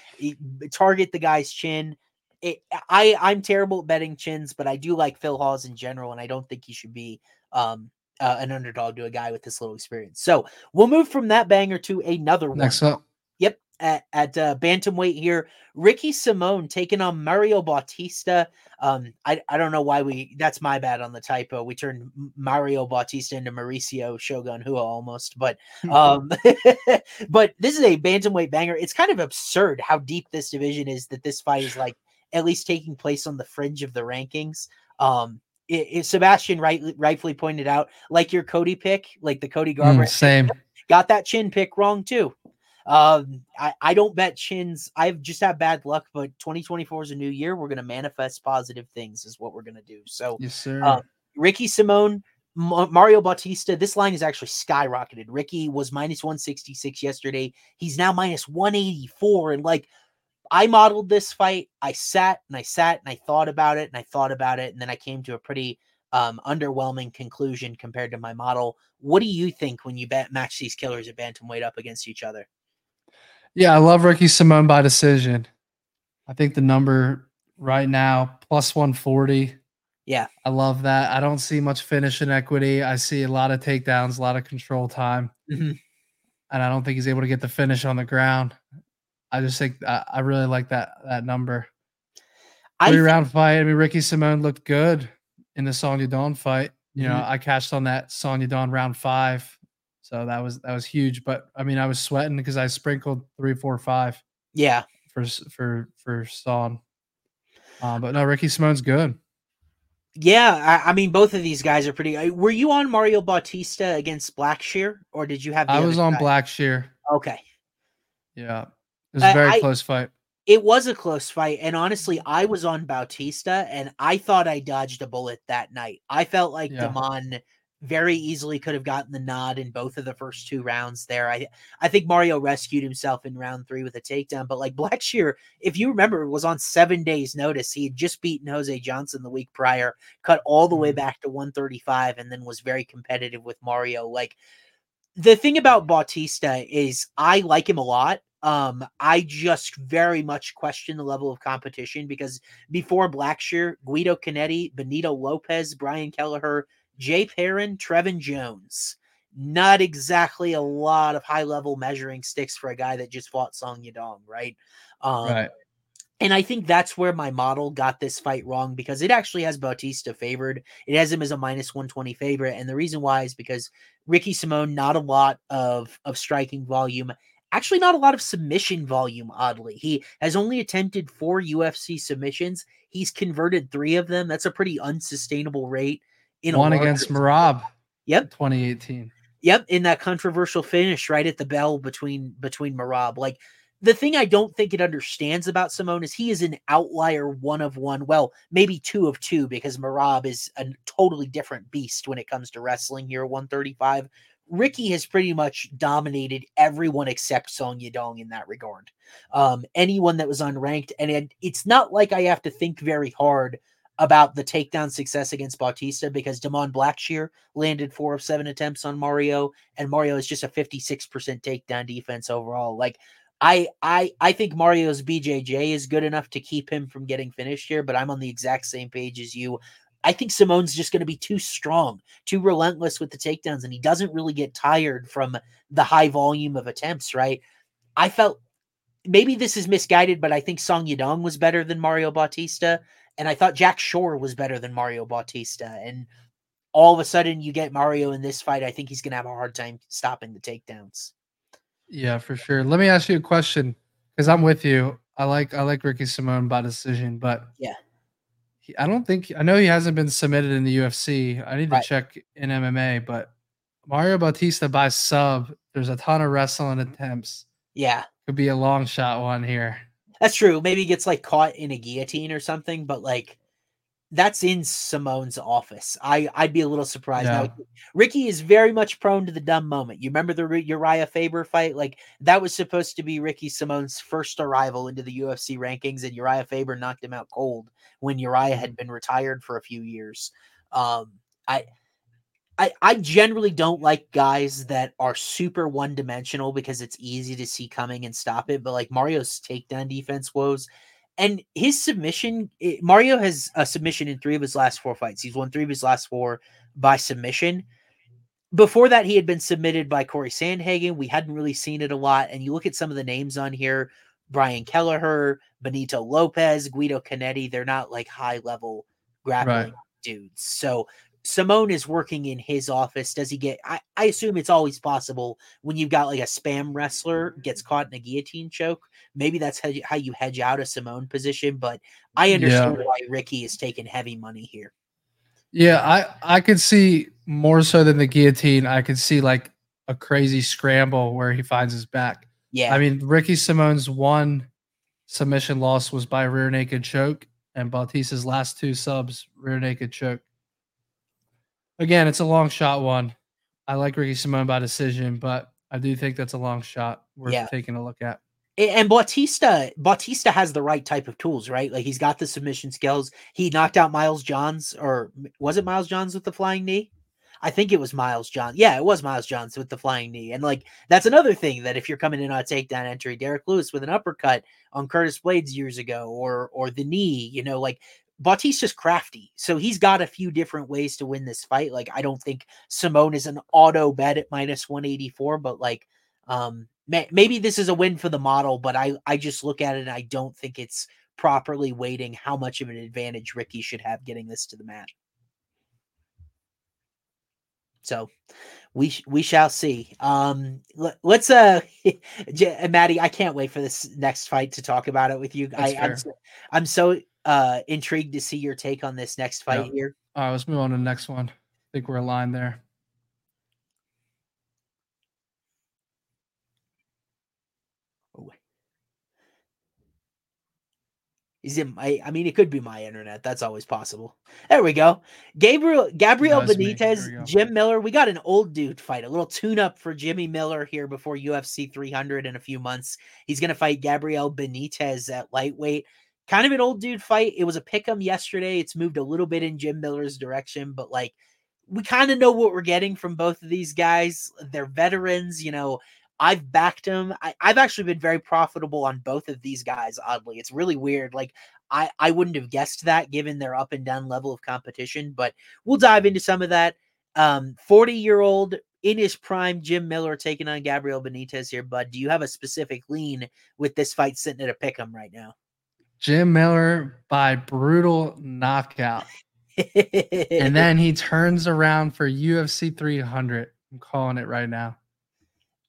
target the guy's chin, it, I I'm terrible at betting chins, but I do like Phil Hawes in general, and I don't think he should be um uh, an underdog to a guy with this little experience. So we'll move from that banger to another one. Next up, at, at uh, bantamweight here, Ricky Simone taking on Mario Bautista. Um, I I don't know why we. That's my bad on the typo. We turned Mario Bautista into Mauricio Shogun Rua almost, but um, but this is a bantamweight banger. It's kind of absurd how deep this division is. That this fight is like at least taking place on the fringe of the rankings. Um, it, it- Sebastian right, rightfully pointed out, like your Cody pick, like the Cody Garber Mm, same. got that chin pick wrong too. Um, I, I don't bet chins. I've just had bad luck, but 2024 is a new year. We're gonna manifest positive things, is what we're gonna do. So Yes, sir. Um, Ricky Simone, Ma- Mario Bautista. This line is actually skyrocketed. Ricky was minus 166 yesterday. He's now minus 184. And like, I modeled this fight. I sat and I sat and I thought about it and I thought about it. And then I came to a pretty um, underwhelming conclusion compared to my model. What do you think when you bet match these killers at bantamweight up against each other? Yeah, I love Ricky Simone by decision. I think the number right now plus 140. Yeah. I love that. I don't see much finish in equity. I see a lot of takedowns, a lot of control time, Mhm. and I don't think he's able to get the finish on the ground. I just think I, I really like that that number. I Three round fight. I mean, Ricky Simone looked good in the Song Yadong fight. You know, Mhm. I cashed on that Song Yadong round five, so that was that was huge. But I mean, I was sweating because I sprinkled three, four, five yeah. for for for Son. Uh, but no, Ricky Simone's good. Yeah, I, I mean, both of these guys are pretty. uh, Were you on Mario Bautista against Blackshear, or did you have? I was on guy? Blackshear. Okay, Yeah, it was a very I- close fight. it was a close fight, and honestly, I was on Bautista, and I thought I dodged a bullet that night. I felt like Yeah. Da'Mon very easily could have gotten the nod in both of the first two rounds. There, I I think Mario rescued himself in round three with a takedown, but like Blackshear, if you remember, was on seven days' notice. He had just beaten Jose Johnson the week prior, cut all the way Mhm. back to 135, and then was very competitive with Mario. Like the thing about Bautista is I like him a lot. Um, I just very much question the level of competition because before Blackshear, Guido Canetti, Benito Lopez, Brian Kelleher, Jay Perrin, Trevin Jones. Not exactly a lot of high level measuring sticks for a guy that just fought Song Yadong, right? Um, right. and I think that's where my model got this fight wrong because it actually has Bautista favored. It has him as a minus 120 favorite. And the reason why is because Ricky Simone, not a lot of, of striking volume, actually not a lot of submission volume, oddly. He has only attempted four UFC submissions. He's converted three of them. That's a pretty unsustainable rate. In One against. Merab. Yep. 2018. Yep, in that controversial finish right at the bell between between Merab. Like the thing I don't think it understands about Simone is he is an outlier one of one. Well, maybe two of two because Merab is a totally different beast when it comes to wrestling here, 135. Ricky has pretty much dominated everyone except Song Yadong in that regard. Um, anyone that was unranked, and it, it's not like I have to think very hard about the takedown success against Bautista because Da'Mon Blackshear landed four of seven attempts on Mario, and Mario is just a 56% takedown defense overall. Like I I I think Mario's BJJ is good enough to keep him from getting finished here, but I'm on the exact same page as you. I think Simone's just going to be too strong, too relentless with the takedowns, and he doesn't really get tired from the high volume of attempts, right? I felt maybe this is misguided, but I think Song Yadong was better than Mario Bautista, and I thought Jack Shore was better than Mario Bautista. And all of a sudden, you get Mario in this fight. I think he's going to have a hard time stopping the takedowns. Yeah, for sure. Let me ask you a question because I'm with you. I like I like Ricky Simone by decision, but Yeah. he, I don't think I know he hasn't been submitted in the UFC. I need to Right. check in MMA, but Mario Bautista by sub. There's a ton of wrestling attempts. Yeah, Could be a long shot one here. That's true. Maybe he gets like caught in a guillotine or something, but like that's in Simone's office. I I'd be a little surprised. Yeah. Now, Ricky is very much prone to the dumb moment. You remember the Uriah Faber fight? Like that was supposed to be Ricky Simone's first arrival into the UFC rankings, and Uriah Faber knocked him out cold when Uriah had been retired for a few years. Um, I. I, I generally don't like guys that are super one dimensional because it's easy to see coming and stop it. But like Mario's takedown defense woes, and his submission, it, Mario has a submission in three of his last four fights. He's won three of his last four by submission. Before that, he had been submitted by Corey Sandhagen. We hadn't really seen it a lot. And you look at some of the names on here Brian Kelleher, Benito Lopez, Guido Canetti, they're not like high level grappling right. dudes. So Simone is working in his office. Does he get? I, I assume it's always possible when you've got like a spam wrestler gets mm-hmm. caught in a guillotine choke. Maybe that's how you, how you hedge out a Simone position. But I understand yeah. why Ricky is taking heavy money here. Yeah, I I could see more so than the guillotine. I could see like a crazy scramble where he finds his back. Yeah, I mean Ricky Simone's one submission loss was by rear naked choke, and Bautista's last two subs rear naked choke. Again, it's a long shot one. I like Ricky Simone by decision, but I do think that's a long shot worth yeah. taking a look at. And Bautista, Bautista has the right type of tools, right? Like he's got the submission skills. He knocked out Miles Johns, or was it Miles Johns with the flying knee? I think it was Miles Johns. Yeah, it was Miles Johns with the flying knee. And like that's another thing that if you're coming in on a takedown entry, Derrick Lewis with an uppercut on Curtis Blaydes years ago, or or the knee, you know, like Bautista's crafty, so he's got a few different ways to win this fight. Like I don't think Simone is an auto bet at minus 184, but like um may, maybe this is a win for the model, but I I just look at it and I don't think it's properly weighting how much of an advantage Ricky should have getting this to the mat. So we we shall see. Um, let, us uh, Matty, I can't wait for this next fight to talk about it with you. I, I'm so, I'm so uh intrigued to see your take on this next fight yeah. here. All right, let's move on to the next one. I think we're aligned there. Is it my? I mean, it could be my internet. That's always possible. There we go. Gabriel Gabriel Benitez, Jim Miller. We got an old dude fight. A little tune up for Jimmy Miller here before UFC 300 in a few months. He's going to fight Gabriel Benitez at lightweight. Kind of an old dude fight. It was a pick 'em yesterday. It's moved a little bit in Jim Miller's direction, but like we kind of know what we're getting from both of these guys. They're veterans, you know. I've backed him. I, have actually been very profitable on both of these guys. Oddly, it's really weird. Like I, I wouldn't have guessed that given their up and down level of competition. But we'll dive into some of that. Um, forty year old in his prime, Jim Miller taking on Gabriel Benitez here. Bud, do you have a specific lean with this fight sitting at a pick 'em right now? Jim Miller by brutal knockout. and then he turns around for UFC 300. I'm calling it right now.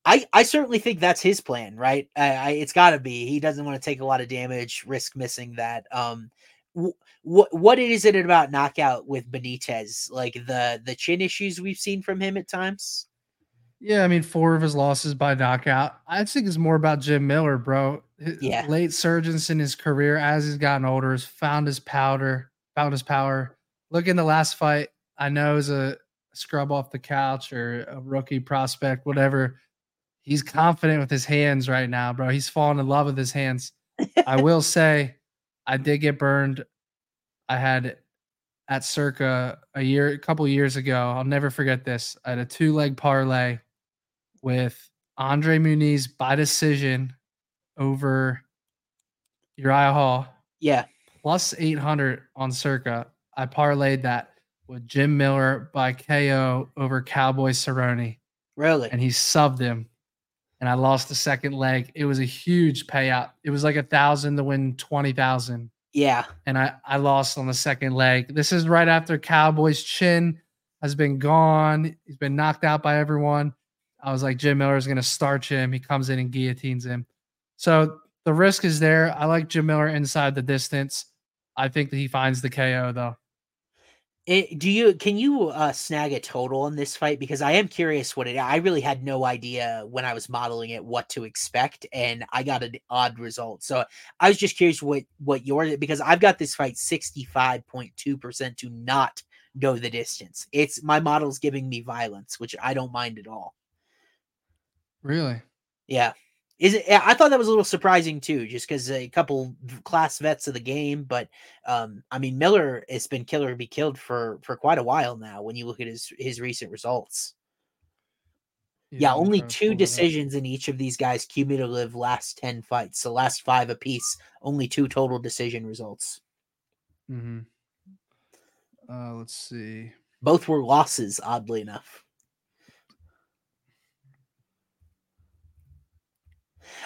I, I certainly think that's his plan, right? I, I it's got to be. He doesn't want to take a lot of damage, risk missing that. Um, what what is it about knockout with Benitez? Like the the chin issues we've seen from him at times. Yeah, I mean, four of his losses by knockout. I think it's more about Jim Miller, bro. Yeah, late surgeons in his career as he's gotten older has found his powder, found his power. Look in the last fight. I know as a scrub off the couch or a rookie prospect, whatever he's confident with his hands right now, bro. He's fallen in love with his hands. I will say, I did get burned. I had at circa a year, a couple years ago. I'll never forget this. I had a two leg parlay with Andre Muniz by decision over Uriah Hall. Yeah. Plus 800 on circa. I parlayed that with Jim Miller by KO over Cowboy Cerrone. Really? And he subbed him and I lost the second leg. It was a huge payout. It was like a thousand to win twenty thousand. Yeah. And I, I lost on the second leg. This is right after Cowboy's chin has been gone. He's been knocked out by everyone. I was like, Jim Miller is gonna starch him. He comes in and guillotines him. So the risk is there. I like Jim Miller inside the distance. I think that he finds the KO though. It, do you can you uh, snag a total on this fight because I am curious what it I really had no idea when I was modeling it what to expect and I got an odd result. So I was just curious what what your because I've got this fight 65.2% to not go the distance. It's my model's giving me violence, which I don't mind at all. Really? Yeah. Is it? I thought that was a little surprising too, just because a couple class vets of the game. But um, I mean, Miller has been killer be killed for for quite a while now. When you look at his his recent results, yeah, yeah only two decisions in each of these guys cumulative last ten fights. So last five apiece, only two total decision results. Hmm. Uh, let's see. Both were losses, oddly enough.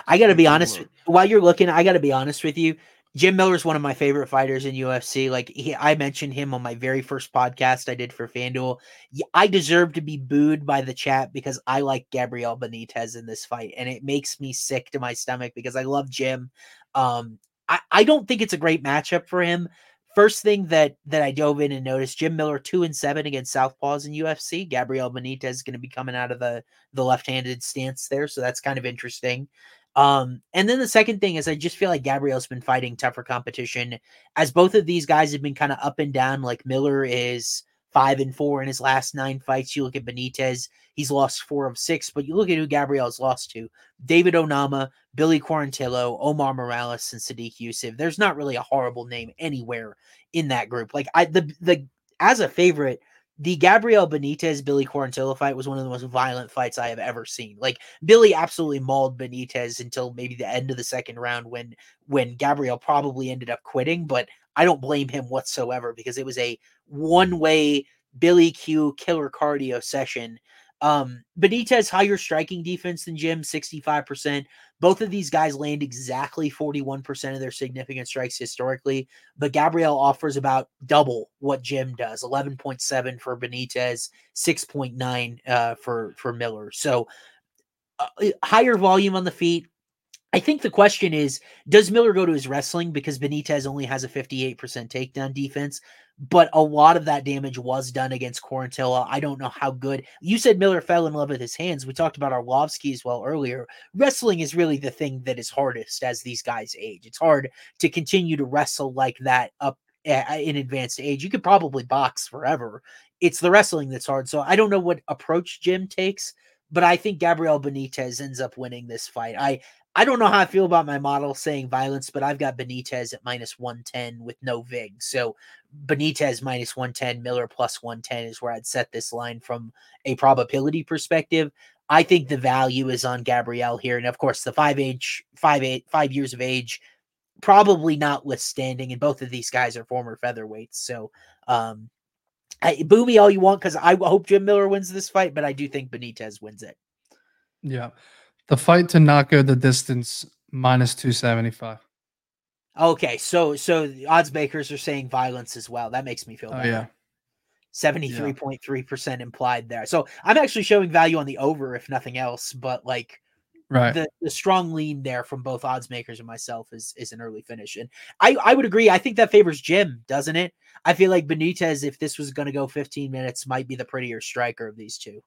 I got to be honest. While you're looking, I got to be honest with you. Jim Miller is one of my favorite fighters in UFC. Like he, I mentioned him on my very first podcast I did for FanDuel. I deserve to be booed by the chat because I like Gabriel Benitez in this fight, and it makes me sick to my stomach because I love Jim. Um, I, I don't think it's a great matchup for him. First thing that that I dove in and noticed, Jim Miller two and seven against southpaws in UFC. Gabriel Benitez is going to be coming out of the the left-handed stance there, so that's kind of interesting. Um, and then the second thing is I just feel like Gabriel's been fighting tougher competition as both of these guys have been kind of up and down. Like Miller is five and four in his last nine fights. You look at Benitez, he's lost four of six, but you look at who Gabriel's lost to David Onama, Billy Quarantillo, Omar Morales, and Sadiq Yusuff. There's not really a horrible name anywhere in that group. Like I the the as a favorite, the Gabriel Benitez Billy Quarantillo fight was one of the most violent fights I have ever seen. Like Billy absolutely mauled Benitez until maybe the end of the second round when when Gabriel probably ended up quitting, but I don't blame him whatsoever because it was a one-way Billy Q killer cardio session um, Benitez higher striking defense than Jim, 65%. Both of these guys land exactly 41% of their significant strikes historically, but Gabriel offers about double what Jim does 11.7 for Benitez, 6.9 uh, for, for Miller. So uh, higher volume on the feet, I think the question is Does Miller go to his wrestling because Benitez only has a 58% takedown defense? But a lot of that damage was done against Quarantillo. I don't know how good. You said Miller fell in love with his hands. We talked about Arlovsky as well earlier. Wrestling is really the thing that is hardest as these guys age. It's hard to continue to wrestle like that up in advanced age. You could probably box forever. It's the wrestling that's hard. So I don't know what approach Jim takes, but I think Gabriel Benitez ends up winning this fight. I I don't know how I feel about my model saying violence, but I've got Benitez at minus 110 with no VIG. So Benitez minus 110, Miller plus 110 is where I'd set this line from a probability perspective. I think the value is on Gabriel here. And of course, the five age, five, eight, five years of age, probably notwithstanding. And both of these guys are former featherweights. So, um, I, boo me all you want because I hope Jim Miller wins this fight, but I do think Benitez wins it. Yeah. The fight to not go the distance minus 275. Okay, so so the odds makers are saying violence as well. That makes me feel better. Oh, yeah. 73.3% implied there. So I'm actually showing value on the over if nothing else, but like right the, the strong lean there from both odds makers and myself is is an early finish. And I, I would agree. I think that favors Jim, doesn't it? I feel like Benitez, if this was gonna go 15 minutes, might be the prettier striker of these 2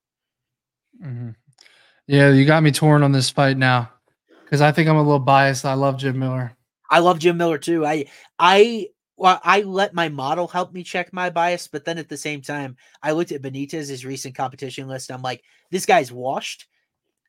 mm-hmm. Yeah, you got me torn on this fight now because I think I'm a little biased. I love Jim Miller. I love Jim Miller too. I I well, I let my model help me check my bias, but then at the same time, I looked at Benitez's recent competition list. I'm like, this guy's washed.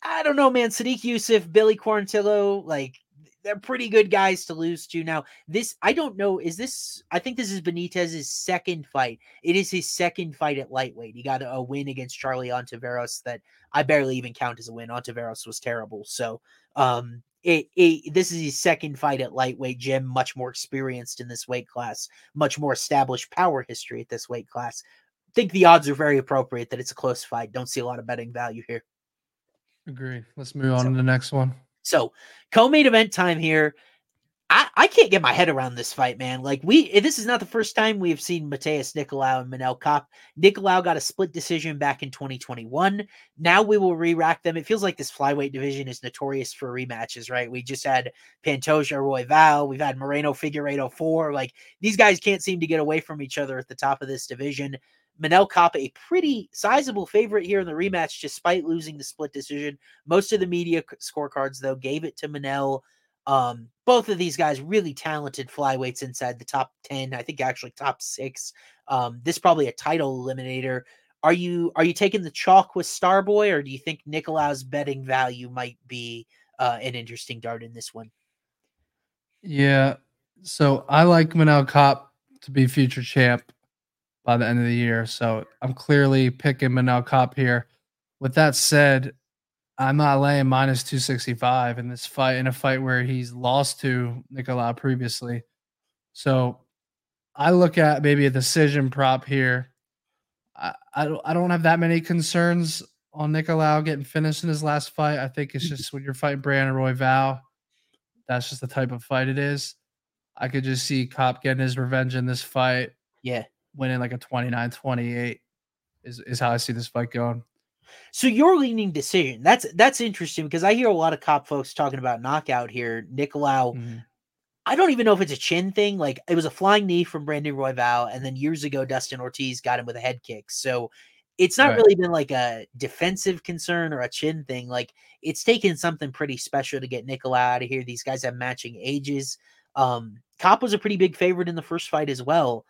I don't know, man. Sadiq Yusuff, Billy Quarantillo, like they're pretty good guys to lose to. Now, this I don't know. Is this? I think this is Benitez's second fight. It is his second fight at lightweight. He got a, a win against Charlie Ontiveros that I barely even count as a win. Ontiveros was terrible. So, um, it, it this is his second fight at lightweight. Jim, much more experienced in this weight class, much more established power history at this weight class. think the odds are very appropriate that it's a close fight. Don't see a lot of betting value here. Agree. Let's move on so, to the next one. So, co-main event time here. I, I can't get my head around this fight, man. Like we, eh, this is not the first time we have seen Matheus Nicolau and Manel Kape. Nicolau got a split decision back in 2021. Now we will re-rack them. It feels like this flyweight division is notorious for rematches, right? We just had Pantoja, Royval. We've had Moreno, Figueiredo four. Like these guys can't seem to get away from each other at the top of this division. Manel Kape, a pretty sizable favorite here in the rematch, despite losing the split decision. Most of the media scorecards, though, gave it to Manel. Um, both of these guys really talented flyweights inside the top 10, I think actually top six. Um, this probably a title eliminator. Are you are you taking the chalk with Starboy, or do you think Nicolau's betting value might be uh, an interesting dart in this one? Yeah. So I like Manel Kape to be future champ by the end of the year. So I'm clearly picking Manel Kape here. With that said, I'm not laying minus 265 in this fight, in a fight where he's lost to Nicolau previously. So I look at maybe a decision prop here. I, I, don't, I don't have that many concerns on Nicolau getting finished in his last fight. I think it's just when you're fighting Brandon Royval, that's just the type of fight it is. I could just see Kape getting his revenge in this fight. Yeah. Winning like a 29 28 is, is how I see this fight going. So you're leaning decision. That's that's interesting because I hear a lot of Kape folks talking about knockout here. Nicolau, mm-hmm. I don't even know if it's a chin thing. Like it was a flying knee from Brandon Royval, and then years ago Dustin Ortiz got him with a head kick. So it's not right. really been like a defensive concern or a chin thing. Like it's taken something pretty special to get Nicolau out of here. These guys have matching ages. Um, Kape was a pretty big favorite in the first fight as well.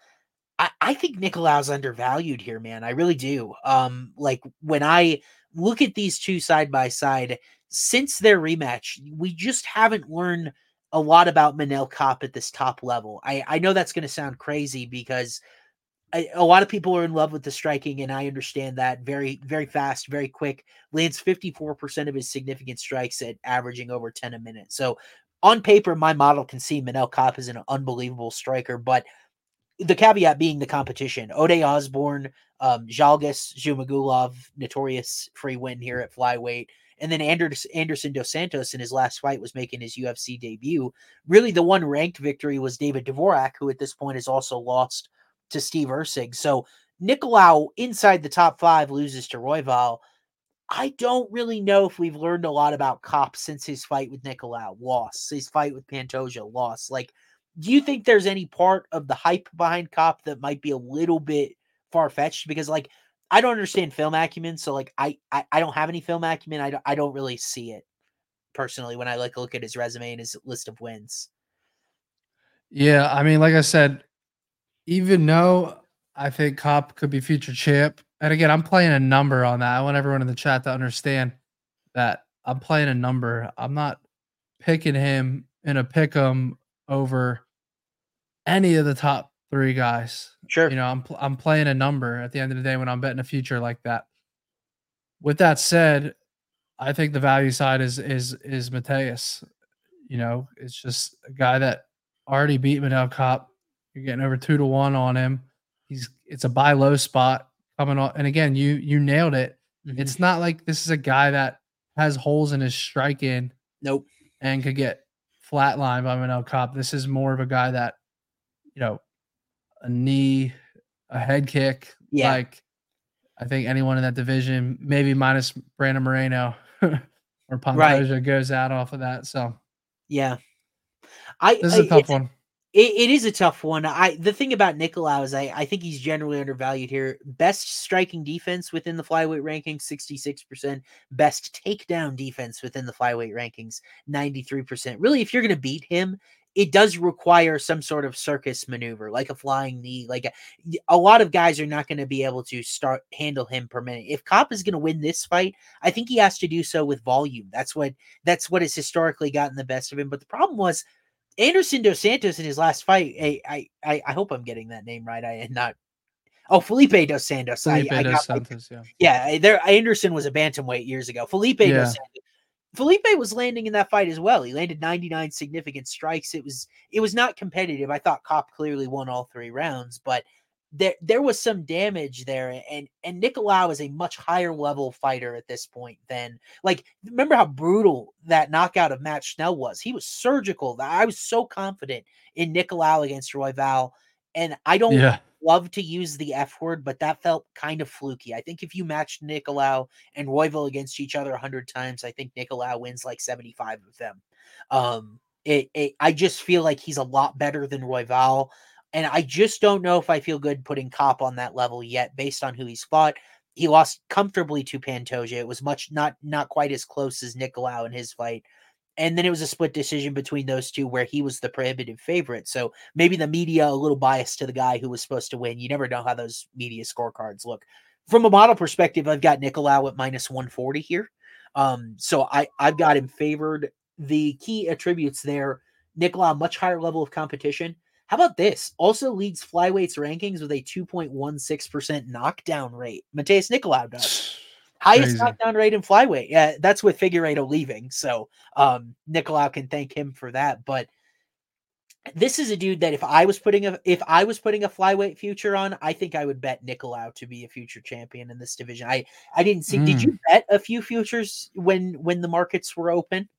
I, I think Nicolau's undervalued here, man. I really do. Um, like when I look at these two side by side, since their rematch, we just haven't learned a lot about Manel Kape at this top level. I, I know that's going to sound crazy because I, a lot of people are in love with the striking, and I understand that very, very fast, very quick. Lands 54% of his significant strikes at averaging over 10 a minute. So on paper, my model can see Manel Kape is an unbelievable striker, but the caveat being the competition. Ode Osborne, um, Zhalgas Zhumagulov, notorious free win here at flyweight. And then Anderson Dos Santos in his last fight was making his UFC debut. Really, the one ranked victory was David Dvorak, who at this point has also lost to Steve Erceg. So Nicolau inside the top five loses to Royval. I don't really know if we've learned a lot about Kape since his fight with Nicolau, loss. His fight with Pantoja, loss. Like do you think there's any part of the hype behind Kape that might be a little bit far fetched? Because like I don't understand film acumen, so like I, I I don't have any film acumen. I don't I don't really see it personally when I like look at his resume and his list of wins. Yeah, I mean, like I said, even though I think Kape could be future champ, and again, I'm playing a number on that. I want everyone in the chat to understand that I'm playing a number. I'm not picking him in a pick 'em over any of the top three guys. Sure. You know, I'm I'm playing a number at the end of the day when I'm betting a future like that. With that said, I think the value side is is is Matheus. You know, it's just a guy that already beat Manel Kape. You're getting over two to one on him. He's it's a buy low spot coming on. And again, you you nailed it. Mm-hmm. It's not like this is a guy that has holes in his strike in. Nope. And could get flatline by Manel Kape. This is more of a guy that, you know, a knee, a head kick. Yeah. Like, I think anyone in that division, maybe minus Brandon Moreno or Pantoja, right. goes out off of that. So, yeah. I, this is a tough one. It, it is a tough one. I the thing about Nicolau is I, I think he's generally undervalued here. Best striking defense within the flyweight rankings, 66%. Best takedown defense within the flyweight rankings, 93%. Really, if you're gonna beat him, it does require some sort of circus maneuver, like a flying knee. Like a, a lot of guys are not going to be able to start handle him per minute. If Kape is going to win this fight, I think he has to do so with volume. That's what that's what has historically gotten the best of him. But the problem was Anderson Dos Santos in his last fight, I, I, I hope I'm getting that name right. I am not. Oh, Felipe Dos Santos. Felipe I, I Dos Santos, yeah. Yeah, there. Anderson was a bantamweight years ago. Felipe yeah. Dos Santos. Felipe was landing in that fight as well. He landed 99 significant strikes. It was it was not competitive. I thought Kape clearly won all three rounds, but there there was some damage there and and Nicolau is a much higher level fighter at this point than like remember how brutal that knockout of Matt Schnell was? He was surgical. I was so confident in Nicolau against Royval and I don't yeah. love to use the F word but that felt kind of fluky. I think if you matched Nicolau and Royval against each other 100 times I think Nicolau wins like 75 of them. Um it, it I just feel like he's a lot better than Royval and I just don't know if I feel good putting Kape on that level yet, based on who he's fought. He lost comfortably to Pantoja. It was much not not quite as close as Nicolau in his fight. And then it was a split decision between those two where he was the prohibitive favorite. So maybe the media a little biased to the guy who was supposed to win. You never know how those media scorecards look. From a model perspective, I've got Nicolau at minus 140 here. Um, so I, I've got him favored. The key attributes there, Nicolau, much higher level of competition. How about this? Also leads flyweights rankings with a 2.16% knockdown rate. Matheus Nicolau does. Highest Crazy. knockdown rate in flyweight. Yeah, that's with Figueiredo leaving. So um Nicolau can thank him for that. But this is a dude that if I was putting a if I was putting a flyweight future on, I think I would bet Nicolau to be a future champion in this division. I I didn't see. Mm. Did you bet a few futures when when the markets were open?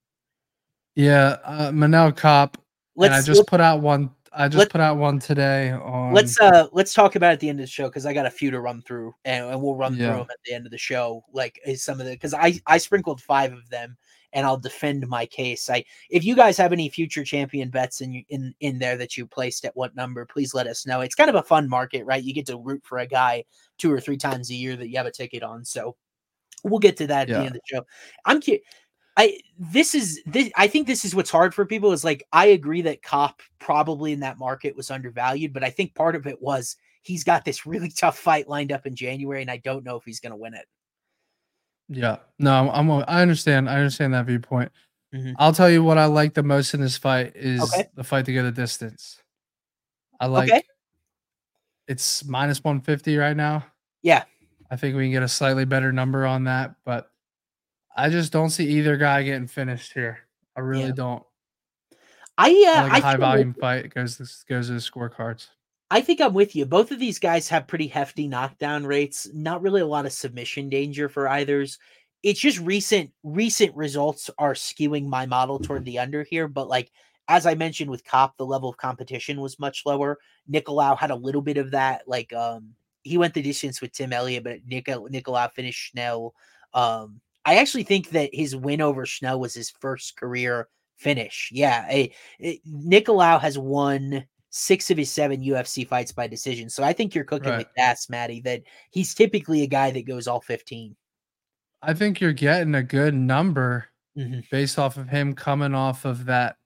Yeah, uh, Manel Kape. Let's, and I just put out one I just Let, put out one today on. Let's uh let's talk about it at the end of the show because I got a few to run through and, and we'll run yeah. through them at the end of the show. Like some of the because I I sprinkled five of them and I'll defend my case. I if you guys have any future champion bets in in in there that you placed at what number, please let us know. It's kind of a fun market, right? You get to root for a guy two or three times a year that you have a ticket on. So we'll get to that at yeah. the end of the show. I'm curious. I this is this I think this is what's hard for people is like I agree that Kape probably in that market was undervalued, but I think part of it was he's got this really tough fight lined up in January, and I don't know if he's going to win it. Yeah, no, I'm, I'm I understand I understand that viewpoint. Mm-hmm. I'll tell you what I like the most in this fight is okay. the fight to go the distance. I like okay. it's minus 150 right now. Yeah. I think we can get a slightly better number on that, but I just don't see either guy getting finished here. I really yeah. don't. I yeah, uh, like a high volume fight goes this goes to the scorecards. I think I'm with you. Both of these guys have pretty hefty knockdown rates. Not really a lot of submission danger for either's. It's just recent recent results are skewing my model toward the under here. But like as I mentioned with Kape, the level of competition was much lower. Nicolau had a little bit of that. Like um he went the distance with Tim Elliott, but Nicolau, Nicolau finished Schnell. Um I actually think that his win over Schnell was his first career finish. Yeah, a, a, Nicolau has won six of his seven UFC fights by decision. So I think you're cooking right. with gas, Matty. That he's typically a guy that goes all 15. I think you're getting a good number mm-hmm. based off of him coming off of that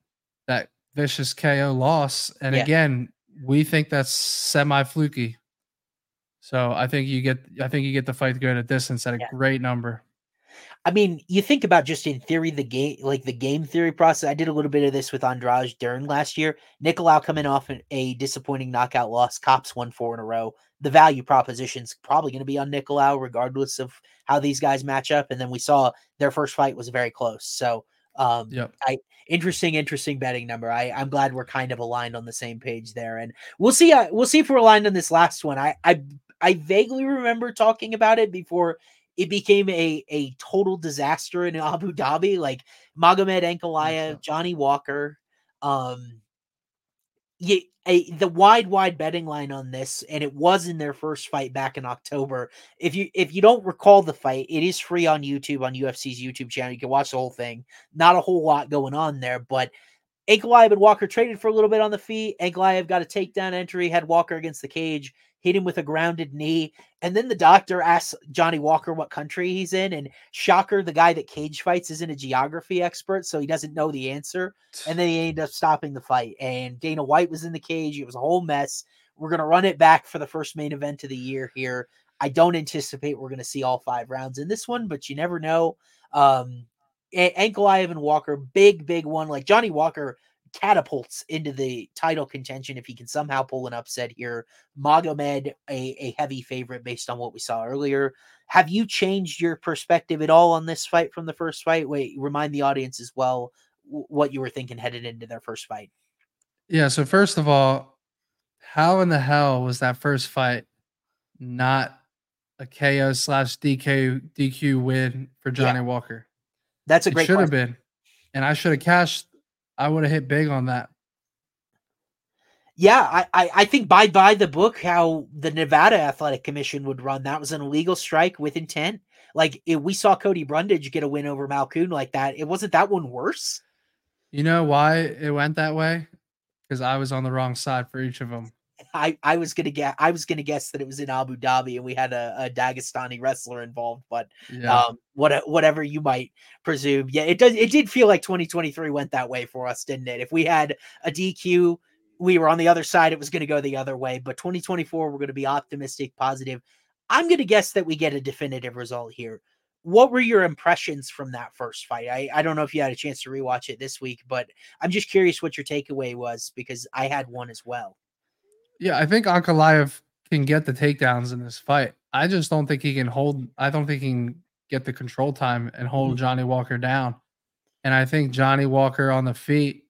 that vicious KO loss. And yeah. again, we think that's semi fluky. So I think you get I think you get the fight to go to distance at a yeah. great number. I mean, you think about just in theory the game, like the game theory process. I did a little bit of this with Andrade Dern last year. Nicolau coming off an, a disappointing knockout loss. Kape's won four in a row. The value proposition's probably going to be on Nicolau, regardless of how these guys match up. And then we saw their first fight was very close. So, um, yep. I interesting, interesting betting number. I I'm glad we're kind of aligned on the same page there, and we'll see. Uh, we'll see if we're aligned on this last one. I I I vaguely remember talking about it before it became a a total disaster in Abu Dhabi. Like Magomed Ankalaev, Johnny Walker, um, yeah, a, the wide wide betting line on this, and it was in their first fight back in October. If you if you don't recall the fight, it is free on YouTube on UFC's YouTube channel. You can watch the whole thing. Not a whole lot going on there, but Ankalaev and Walker traded for a little bit on the feet. Ankalaev got a takedown entry, had Walker against the cage, hit him with a grounded knee. And then the doctor asks Johnny Walker what country he's in. And shocker, the guy that cage fights isn't a geography expert, so he doesn't know the answer. And then he ended up stopping the fight. And Dana White was in the cage. It was a whole mess. We're going to run it back for the first main event of the year here. I don't anticipate we're going to see all five rounds in this one, but you never know. Um, Ankalaev and Walker, big, big one. Like Johnny Walker catapults into the title contention if he can somehow pull an upset here. Magomed, a, a heavy favorite based on what we saw earlier. Have you changed your perspective at all on this fight from the first fight? Wait, remind the audience as well what you were thinking headed into their first fight. Yeah. So first of all, How in the hell was that first fight not a KO slash DK DQ win for Johnny yeah. Walker? That's a great. Should have been, and I should have cashed. I would have hit big on that. Yeah, I, I, I think by by the book how the Nevada Athletic Commission would run that was an illegal strike with intent. Like it, we saw Cody Brundage get a win over Malkoun like that. It wasn't that one worse. You know why it went that way? Because I was on the wrong side for each of them. I, I was gonna get I was gonna guess that it was in Abu Dhabi and we had a, a Dagestani wrestler involved, but yeah. um, what whatever you might presume, yeah, it does. It did feel like 2023 went that way for us, didn't it? If we had a DQ, we were on the other side, it was going to go the other way. But 2024, we're going to be optimistic, positive. I'm going to guess that we get a definitive result here. What were your impressions from that first fight? I, I don't know if you had a chance to rewatch it this week, but I'm just curious what your takeaway was because I had one as well. Yeah, I think Ankalaev can get the takedowns in this fight. I just don't think he can hold. I don't think he can get the control time and hold mm-hmm. Johnny Walker down. And I think Johnny Walker on the feet,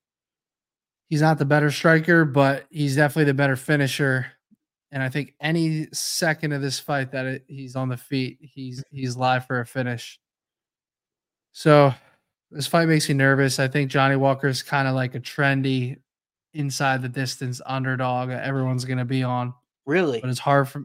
he's not the better striker, but he's definitely the better finisher. And I think any second of this fight that it, he's on the feet, he's he's live for a finish. So this fight makes me nervous. I think Johnny Walker is kind of like a trendy inside the distance underdog everyone's going to be on. Really? But it's hard for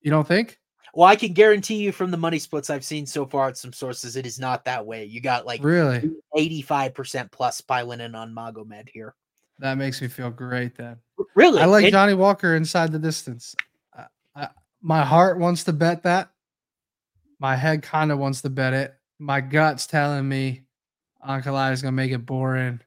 you don't think? Well, I can guarantee you from the money splits I've seen so far at some sources, it is not that way. You got like really 85% plus winning on Magomed here. That makes me feel great then. Really? I like Johnny Walker inside the distance. I, I, my heart wants to bet that. My head kind of wants to bet it. My gut's telling me Ankalaev is going to make it boring.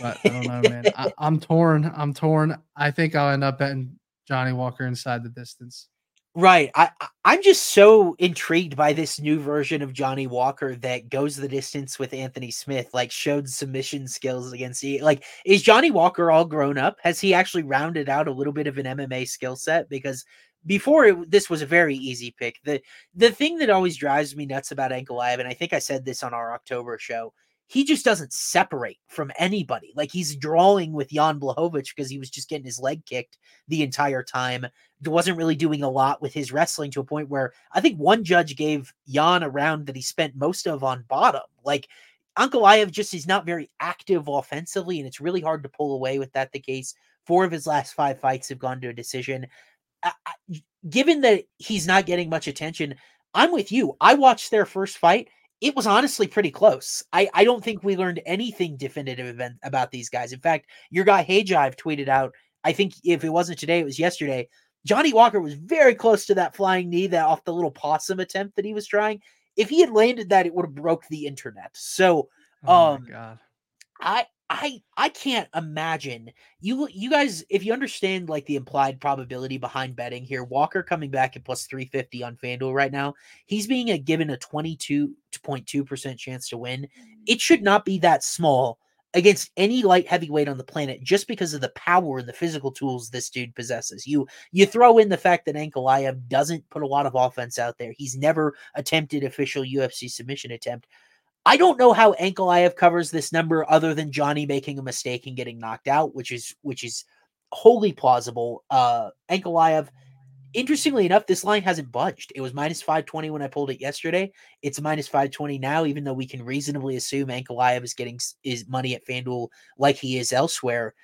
But I don't know, man. I, I'm torn. I'm torn. I think I'll end up betting Johnny Walker inside the distance. Right. I I'm just so intrigued by this new version of Johnny Walker that goes the distance with Anthony Smith, like showed submission skills against the like is Johnny Walker all grown up? Has he actually rounded out a little bit of an MMA skill set? Because before it, this was a very easy pick. The the thing that always drives me nuts about Ankalaev, and I think I said this on our October show, he just doesn't separate from anybody. Like he's drawing with Jan Blachowicz because he was just getting his leg kicked the entire time. Wasn't really doing a lot with his wrestling to a point where I think one judge gave Jan a round that he spent most of on bottom. Like Ankalaev just is not very active offensively, and it's really hard to pull away with that the case. Four of his last five fights have gone to a decision. I, I, given that he's not getting much attention, I'm with you. I watched their first fight it was honestly pretty close. I, I don't think we learned anything definitive about these guys. In fact, your guy Hayjive tweeted out, I think if it wasn't today, it was yesterday. Johnny Walker was very close to that flying knee that off the little possum attempt that he was trying. If he had landed that, it would have broke the internet. So, oh um, God. I I I can't imagine you you guys if you understand like the implied probability behind betting here. Walker coming back at plus 350 on FanDuel right now. He's being a, given a 22.2% chance to win. It should mm. not be that small against any light heavyweight on the planet just because of the power and the physical tools this dude possesses. You you throw in the fact that Ankalaev doesn't put a lot of offense out there. He's never attempted official UFC submission attempt. I don't know how Ankalaev covers this number other than Johnny making a mistake and getting knocked out, which is which is wholly plausible. Uh Ankalaev, interestingly enough, this line hasn't budged. It was minus 520 when I pulled it yesterday. It's minus 520 now, even though we can reasonably assume Ankalaev is getting his money at FanDuel like he is elsewhere.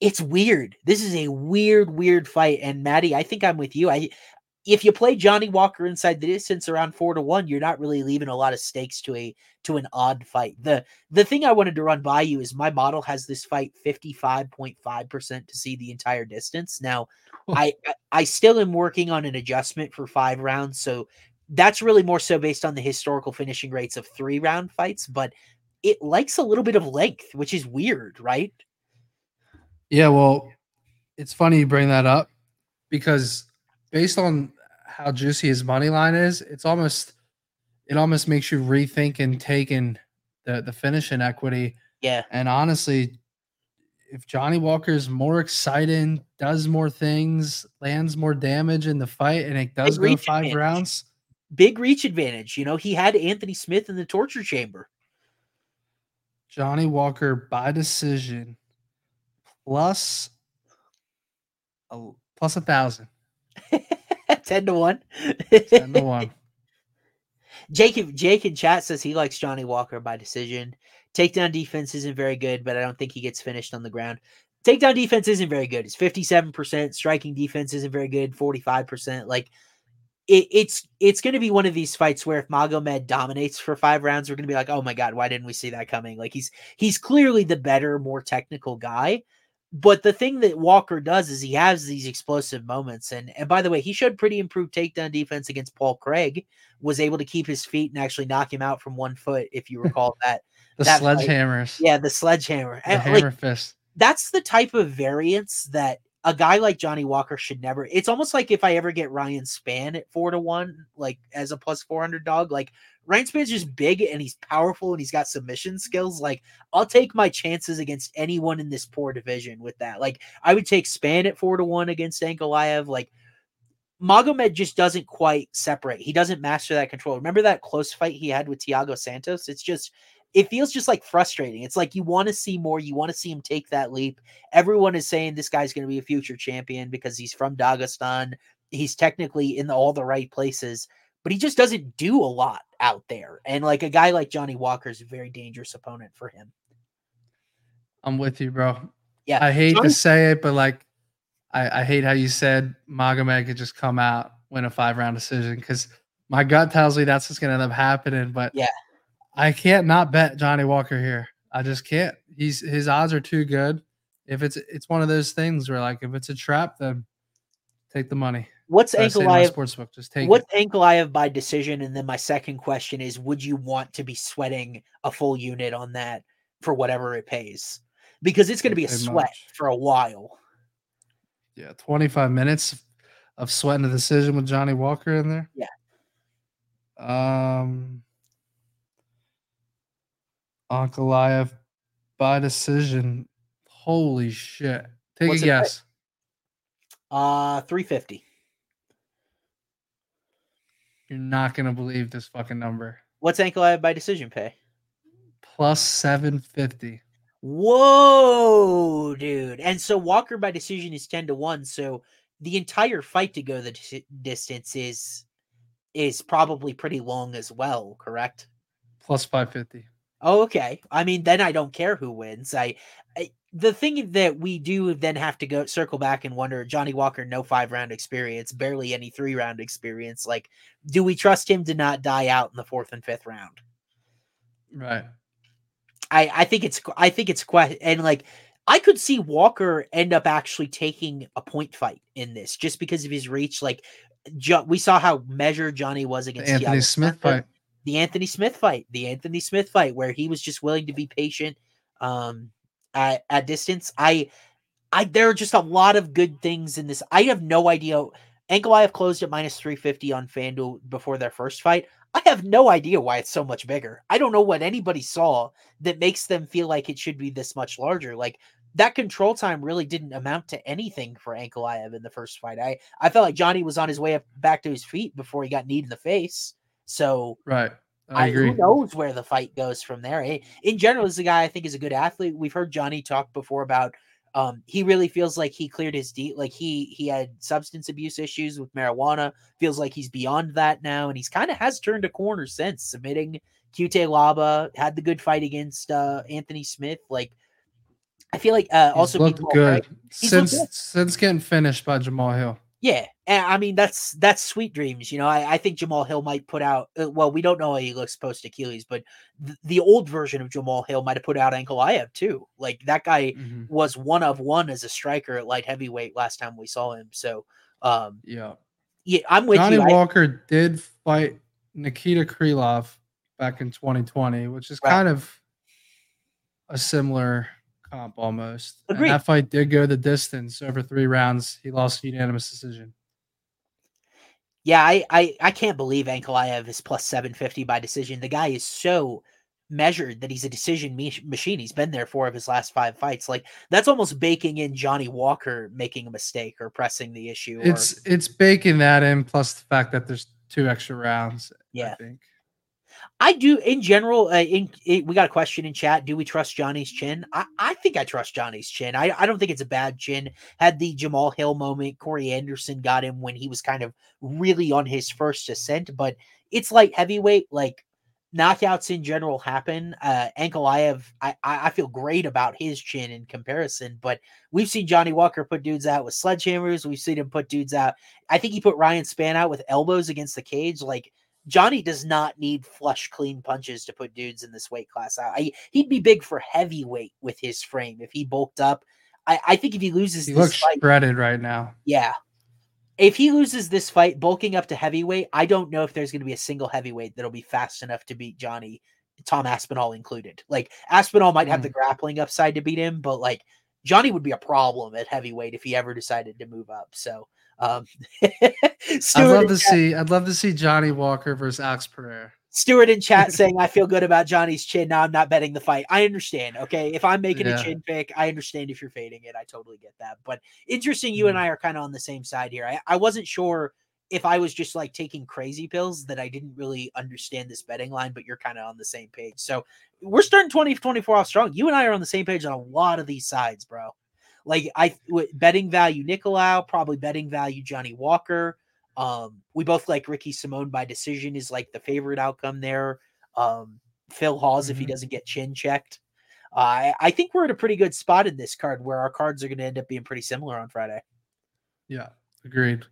It's weird. This is a weird, weird fight. And Matty, I think I'm with you. I if you play Johnny Walker inside the distance around four to one, you're not really leaving a lot of stakes to a to an odd fight. The the thing I wanted to run by you is my model has this fight 55.5% to see the entire distance. Now, I I still am working on an adjustment for five rounds. So that's really more so based on the historical finishing rates of three round fights, but it likes a little bit of length, which is weird, right? Yeah, well, it's funny you bring that up because based on how juicy his money line is, it's almost it almost makes you rethink and taking the the finish in equity. Yeah. And honestly, if Johnny Walker is more exciting, does more things, lands more damage in the fight, and it does Big go five advantage. rounds. Big reach advantage. You know, he had Anthony Smith in the torture chamber. Johnny Walker by decision plus a, plus a thousand. 10 to 1. 10 to 1. Jake, Jake in chat says he likes Johnny Walker by decision. Takedown defense isn't very good, but I don't think he gets finished on the ground. Takedown defense isn't very good. It's 57%. Striking defense isn't very good, 45%. Like it, it's it's going to be one of these fights where if Magomed dominates for five rounds, we're going to be like, oh my god, why didn't we see that coming? Like he's he's clearly the better, more technical guy. But the thing that Walker does is he has these explosive moments, and and by the way, he showed pretty improved takedown defense against Paul Craig. Was able to keep his feet and actually knock him out from one foot, if you recall that. the that sledgehammers. Fight. Yeah, the sledgehammer. The hammer like, fist. That's the type of variance that a guy like Johnny Walker should never. It's almost like if I ever get Ryan Spann at four to one, like as a plus four hundred dog, like Ryan Spann's just big and he's powerful and he's got submission skills. Like I'll take my chances against anyone in this poor division with that. Like I would take Spann at four to one against Ankalaev. Like Magomed just doesn't quite separate. He doesn't master that control. Remember that close fight he had with Thiago Santos? It's just it feels just like frustrating. It's like you want to see more. You want to see him take that leap. Everyone is saying this guy's going to be a future champion because he's from Dagestan. He's technically in the, all the right places, but he just doesn't do a lot out there. And like a guy like Johnny Walker is a very dangerous opponent for him. I'm with you, bro. Yeah. I hate Johnny- to say it, but like, I, I hate how you said Magomed could just come out, win a five round decision because my gut tells me that's what's going to end up happening. But yeah, I can't not bet Johnny Walker here. I just can't. He's his odds are too good. If it's it's one of those things where like if it's a trap, then take the money. What's Ankalaev sportsbook? Just take what's Ankalaev by decision? And then my second question is: Would you want to be sweating a full unit on that for whatever it pays? Because it's going to be a sweat much. for a while. Yeah, twenty five minutes of sweating a decision with Johnny Walker in there. Yeah. Um. Ankalaev by decision. Holy shit. Take What's a guess. Uh 350. You're not gonna believe this fucking number. What's Ankalaev by decision pay? Plus 750. Whoa, dude. And so Walker by decision is 10 to 1. So the entire fight to go the d- distance is is probably pretty long as well, correct? Plus 550. Oh, okay. I mean, then I don't care who wins. I, I, the thing that we do then have to go circle back and wonder Johnny Walker, no five round experience, barely any three round experience. Like, do we trust him to not die out in the fourth and fifth round? Right. I, I think it's I think it's quite and like I could see Walker end up actually taking a point fight in this just because of his reach. Like, jo- we saw how measured Johnny was against the Anthony Smith fight the Anthony Smith fight, the Anthony Smith fight, where he was just willing to be patient um, at, at distance. I, I, there are just a lot of good things in this. I have no idea. Ankalaev closed at minus 350 on FanDuel before their first fight. I have no idea why it's so much bigger. I don't know what anybody saw that makes them feel like it should be this much larger. Like that control time really didn't amount to anything for Ankalaev in the first fight. I I felt like Johnny was on his way up back to his feet before he got kneed in the face. So right, I, I agree. Who knows where the fight goes from there? In general, this is a guy I think is a good athlete. We've heard Johnny talk before about um, he really feels like he cleared his deep like he he had substance abuse issues with marijuana feels like he's beyond that now and he's kind of has turned a corner since submitting Cutelaba had the good fight against uh, Anthony Smith like I feel like uh, also looked good since good. since getting finished by Jamal Hill yeah, and I mean that's that's sweet dreams. You know, I, I think Jamal Hill might put out. Uh, well, we don't know how he looks post Achilles, but th- the old version of Jamal Hill might have put out Ankalaev too. Like that guy mm-hmm. was one of one as a striker at light heavyweight last time we saw him. So, um, yeah, yeah, I'm with Johnny you. Walker I, did fight Nikita Krylov back in 2020, which is right. kind of a similar comp almost. Agreed. And that fight did go the distance over three rounds. He lost unanimous decision. Yeah, I, I, I can't believe Ankalaev is plus 750 by decision. The guy is so measured that he's a decision machine. He's been there four of his last five fights. Like that's almost baking in Johnny Walker making a mistake or pressing the issue. It's it's baking that in plus the fact that there's two extra rounds. Yeah. I think. I do in general. Uh, in, in, we got a question in chat. Do we trust Johnny's chin? I, I think I trust Johnny's chin. I, I don't think it's a bad chin. Had the Jamal Hill moment. Corey Anderson got him when he was kind of really on his first ascent, but it's light heavyweight. Like knockouts in general happen. Uh, Ankalaev, I, I feel great about his chin in comparison, but we've seen Johnny Walker put dudes out with sledgehammers. We've seen him put dudes out. I think he put Ryan Spann out with elbows against the cage. Like Johnny does not need flush, clean punches to put dudes in this weight class out. I, he'd be big for heavyweight with his frame if he bulked up. I, I think if he loses, he looks fight, shredded right now. Yeah, if he loses this fight, bulking up to heavyweight, I don't know if there's going to be a single heavyweight that'll be fast enough to beat Johnny, Tom Aspinall included. Like Aspinall might have mm. the grappling upside to beat him, but like Johnny would be a problem at heavyweight if he ever decided to move up. So um, I'd love to see. I'd love to see Johnny Walker versus Alex Pereira. Stewart in chat saying, I feel good about Johnny's chin. Now I'm not betting the fight. I understand. Okay. If I'm making yeah. a chin pick, I understand if you're fading it. I totally get that. But interesting, you mm. and I are kind of on the same side here. I, I wasn't sure if I was just like taking crazy pills that I didn't really understand this betting line, but you're kind of on the same page. So we're starting 2024 off strong. You and I are on the same page on a lot of these sides, bro. Like I betting value Nicolau, probably betting value Johnny Walker. Um, we both like Ricky Simón by decision is like the favorite outcome there. Um, Phil Hawes mm-hmm. if he mm-hmm. doesn't get chin checked. Uh, I, I think we're at a pretty good spot in this card where our cards are going to end up being pretty similar on Friday. Yeah, agreed.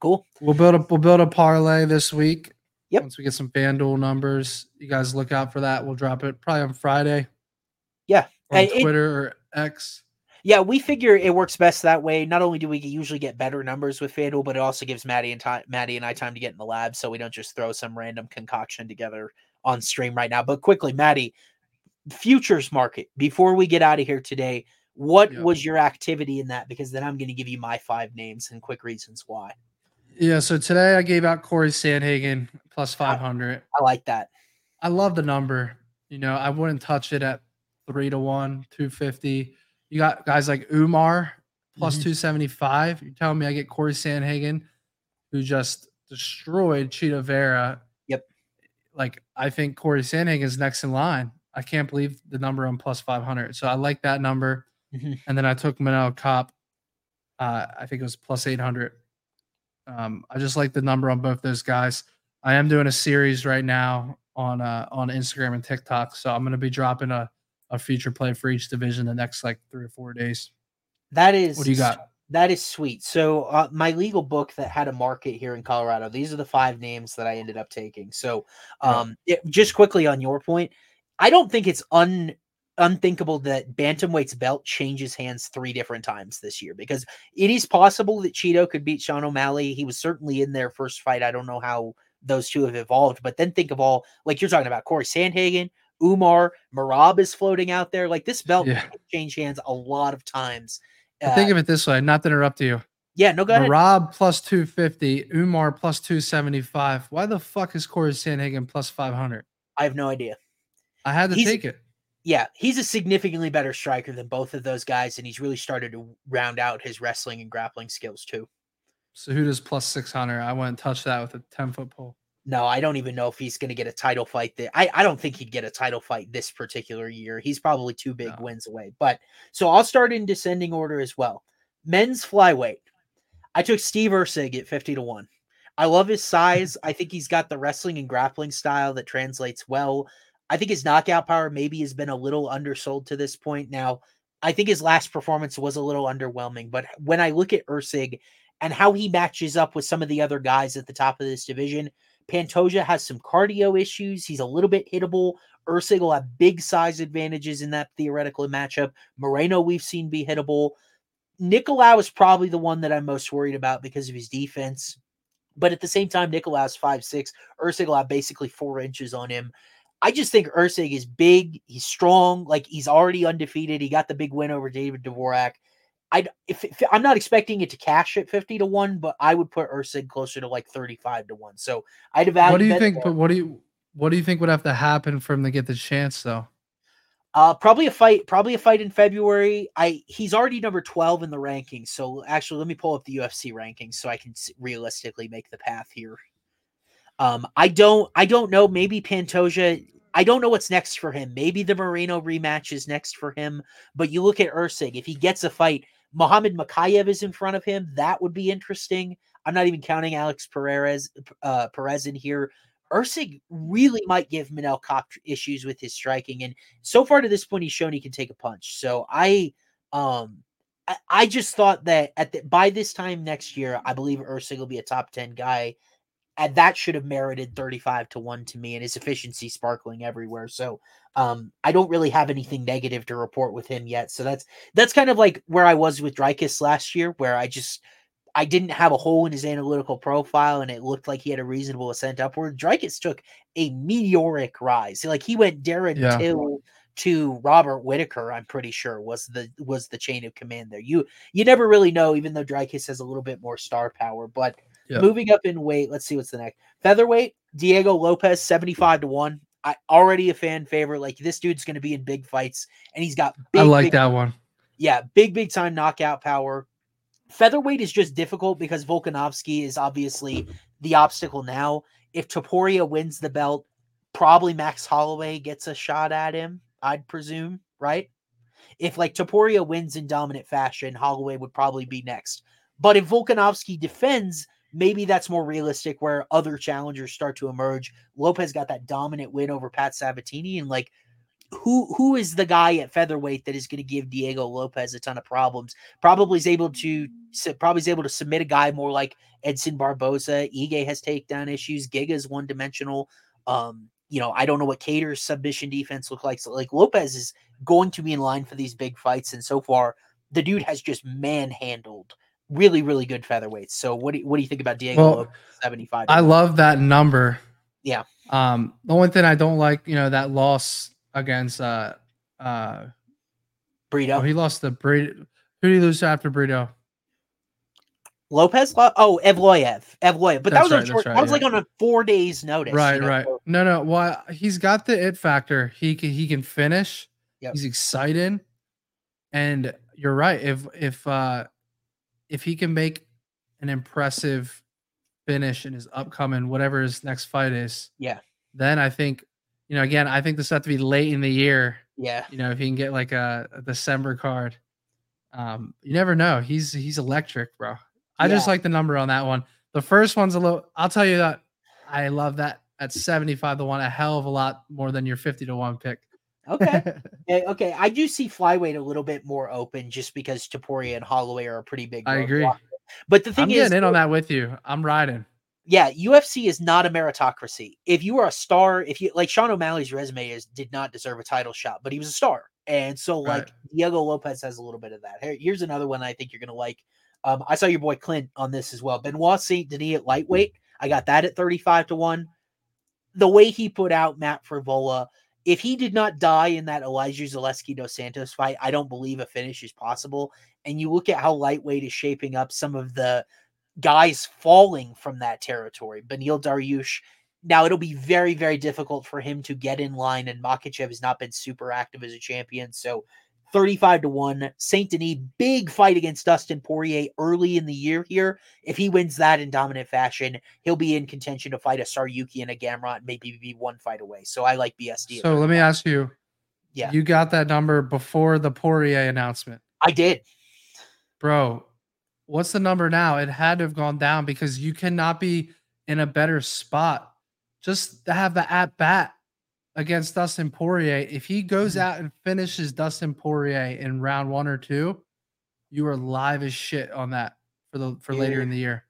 Cool. We'll build a we'll build a parlay this week. Yep. Once we get some FanDuel numbers, you guys look out for that. We'll drop it probably on Friday. Yeah. On hey, Twitter it, or X. Yeah, we figure it works best that way. Not only do we usually get better numbers with FanDuel, but it also gives Matty and time, Matty and I time to get in the lab, so we don't just throw some random concoction together on stream right now. But quickly, Matty, futures market. Before we get out of here today, what yeah. was your activity in that? Because then I'm going to give you my five names and quick reasons why. Yeah, so today I gave out Corey Sandhagen plus 500. I, I like that. I love the number. You know, I wouldn't touch it at three to one, 250. You got guys like Umar plus mm-hmm. 275. You're telling me I get Corey Sandhagen, who just destroyed Chito Vera. Yep. Like, I think Corey Sandhagen is next in line. I can't believe the number on plus 500. So I like that number. Mm-hmm. And then I took Manel Kape. Uh, I think it was plus 800. Um, I just like the number on both those guys. I am doing a series right now on uh, on Instagram and TikTok, so I'm going to be dropping a a feature play for each division the next like three or four days. That is what do you got? That is sweet. So uh, my legal book that had a market here in Colorado. These are the five names that I ended up taking. So um, it, just quickly on your point, I don't think it's un unthinkable that bantamweight's belt changes hands three different times this year because it is possible that Chito could beat Sean O'Malley. He was certainly in their first fight. I don't know how those two have evolved, but then think of all like you're talking about Corey Sandhagen, Umar, Merab is floating out there. Like this belt yeah. change hands a lot of times. Uh, think of it this way, not to interrupt you. Yeah, no, go ahead. Merab plus 250, Umar plus 275. Why the fuck is Corey Sandhagen plus 500? I have no idea. I had to he's, take it. Yeah, he's a significantly better striker than both of those guys, and he's really started to round out his wrestling and grappling skills too. So who does plus 600? I wouldn't touch that with a 10 foot pole. No, I don't even know if he's going to get a title fight. That I, I don't think he'd get a title fight this particular year. He's probably two big no. wins away. But so I'll start in descending order as well. Men's flyweight. I took Steve Erceg at 50 to 1. I love his size. I think he's got the wrestling and grappling style that translates well. I think his knockout power maybe has been a little undersold to this point. Now, I think his last performance was a little underwhelming, but when I look at Erceg and how he matches up with some of the other guys at the top of this division, Pantoja has some cardio issues. He's a little bit hittable. Erceg will have big size advantages in that theoretical matchup. Moreno, we've seen be hittable. Nicolau is probably the one that I'm most worried about because of his defense. But at the same time, Nicolau's five six. Erceg will have basically four inches on him. I just think Erceg is big. He's strong. Like he's already undefeated. He got the big win over David Dvorak. I if, if, I'm not expecting it to cash at 50 to 1, but I would put Erceg closer to like 35 to 1. So I'd evaluate What do you think but what do you what do you think would have to happen for him to get the chance though? Uh probably a fight, probably a fight in February. I he's already number 12 in the rankings. So actually let me pull up the UFC rankings so I can realistically make the path here. Um, I don't I don't know. Maybe Pantoja. I don't know what's next for him. Maybe the Moreno rematch is next for him. But you look at Erceg, if he gets a fight, Muhammad Mokaev is in front of him. That would be interesting. I'm not even counting Alex Perez uh, Perez in here. Erceg really might give Manel Kape issues with his striking, and so far to this point, he's shown he can take a punch. So I, um, I, I just thought that at the, by this time next year, I believe Erceg will be a top ten guy, and that should have merited thirty five to one to me, and his efficiency sparkling everywhere. So, um, I don't really have anything negative to report with him yet. So that's that's kind of like where I was with Dricus last year, where I just I didn't have a hole in his analytical profile, and it looked like he had a reasonable ascent upward. Dricus took a meteoric rise. Like he went Darren yeah. Till to Robert Whitaker. I'm pretty sure was the was the chain of command there. You you never really know, even though Dricus has a little bit more star power. But yep. moving up in weight, let's see what's the next featherweight. Diego Lopes, seventy five to one. I already a fan favorite. Like this dude's going to be in big fights, and he's got. Big, I like big, that one. Yeah, big big time knockout power featherweight is just difficult because Volkanovski is obviously the obstacle now. If Topuria wins the belt, probably Max Holloway gets a shot at him, I'd presume, right? If like Topuria wins in dominant fashion, Holloway would probably be next. But if Volkanovski defends, maybe that's more realistic where other challengers start to emerge. Lopes got that dominant win over Pat Sabatini and like who who is the guy at featherweight that is going to give Diego Lopes a ton of problems? Probably is able to probably is able to submit a guy more like Edson Barboza. Ige has takedown issues. Giga is one dimensional. Um, you know, I don't know what Kattar's submission defense look like. So like Lopes is going to be in line for these big fights, and so far the dude has just manhandled really really good featherweights. So what do you, what do you think about Diego well? Seventy five. I love that number. Yeah. Um, the only thing I don't like, you know, that loss against uh uh Brito. Oh, he lost the Brito. Who did he lose after Brito? Lopes. Oh, Evloev. Evloev. But that's that was right, short, right, that was yeah. like on a four days notice. Right, you know? right. No, no. Well, he's got the it factor. He can he can finish. Yep. He's excited. And you're right. If if uh if he can make an impressive finish in his upcoming whatever his next fight is, yeah, then I think you know, again, I think this has to be late in the year. Yeah. You know, if he can get like a, a December card, um, you never know. He's he's electric, bro. I yeah. just like the number on that one. The first one's a little. I'll tell you that I love that at seventy five to one, a hell of a lot more than your fifty to one pick. Okay. okay. Okay. I do see flyweight a little bit more open just because Topuria and Holloway are a pretty big. I agree. But the thing I'm is, getting in on that with you. I'm riding yeah, UFC is not a meritocracy. If you are a star, if you like Sean O'Malley's resume is did not deserve a title shot, but he was a star. And so like right. Diego Lopes has a little bit of that. Here, here's another one I think you're gonna like. Um, I saw your boy Clint on this as well. Benoit Saint Denis at lightweight. I got that at 35 to 1. The way he put out Matt Frevola, if he did not die in that Elizeu Zaleski dos Santos fight, I don't believe a finish is possible. And you look at how lightweight is shaping up some of the guys falling from that territory. Beneil Dariush. Now it'll be very, very difficult for him to get in line, and Makhachev has not been super active as a champion. So 35 to 1. Saint Denis, big fight against Dustin Poirier early in the year here. If he wins that in dominant fashion, he'll be in contention to fight a Tsarukyan and a Gamrot, maybe be one fight away. So I like BSD. So let me ask you. Yeah. You got that number before the Poirier announcement. I did. Bro, what's the number now? It had to have gone down because you cannot be in a better spot just to have the at bat against Dustin Poirier. If he goes mm-hmm. out and finishes Dustin Poirier in round one or two, you are live as shit on that for the for later in the year.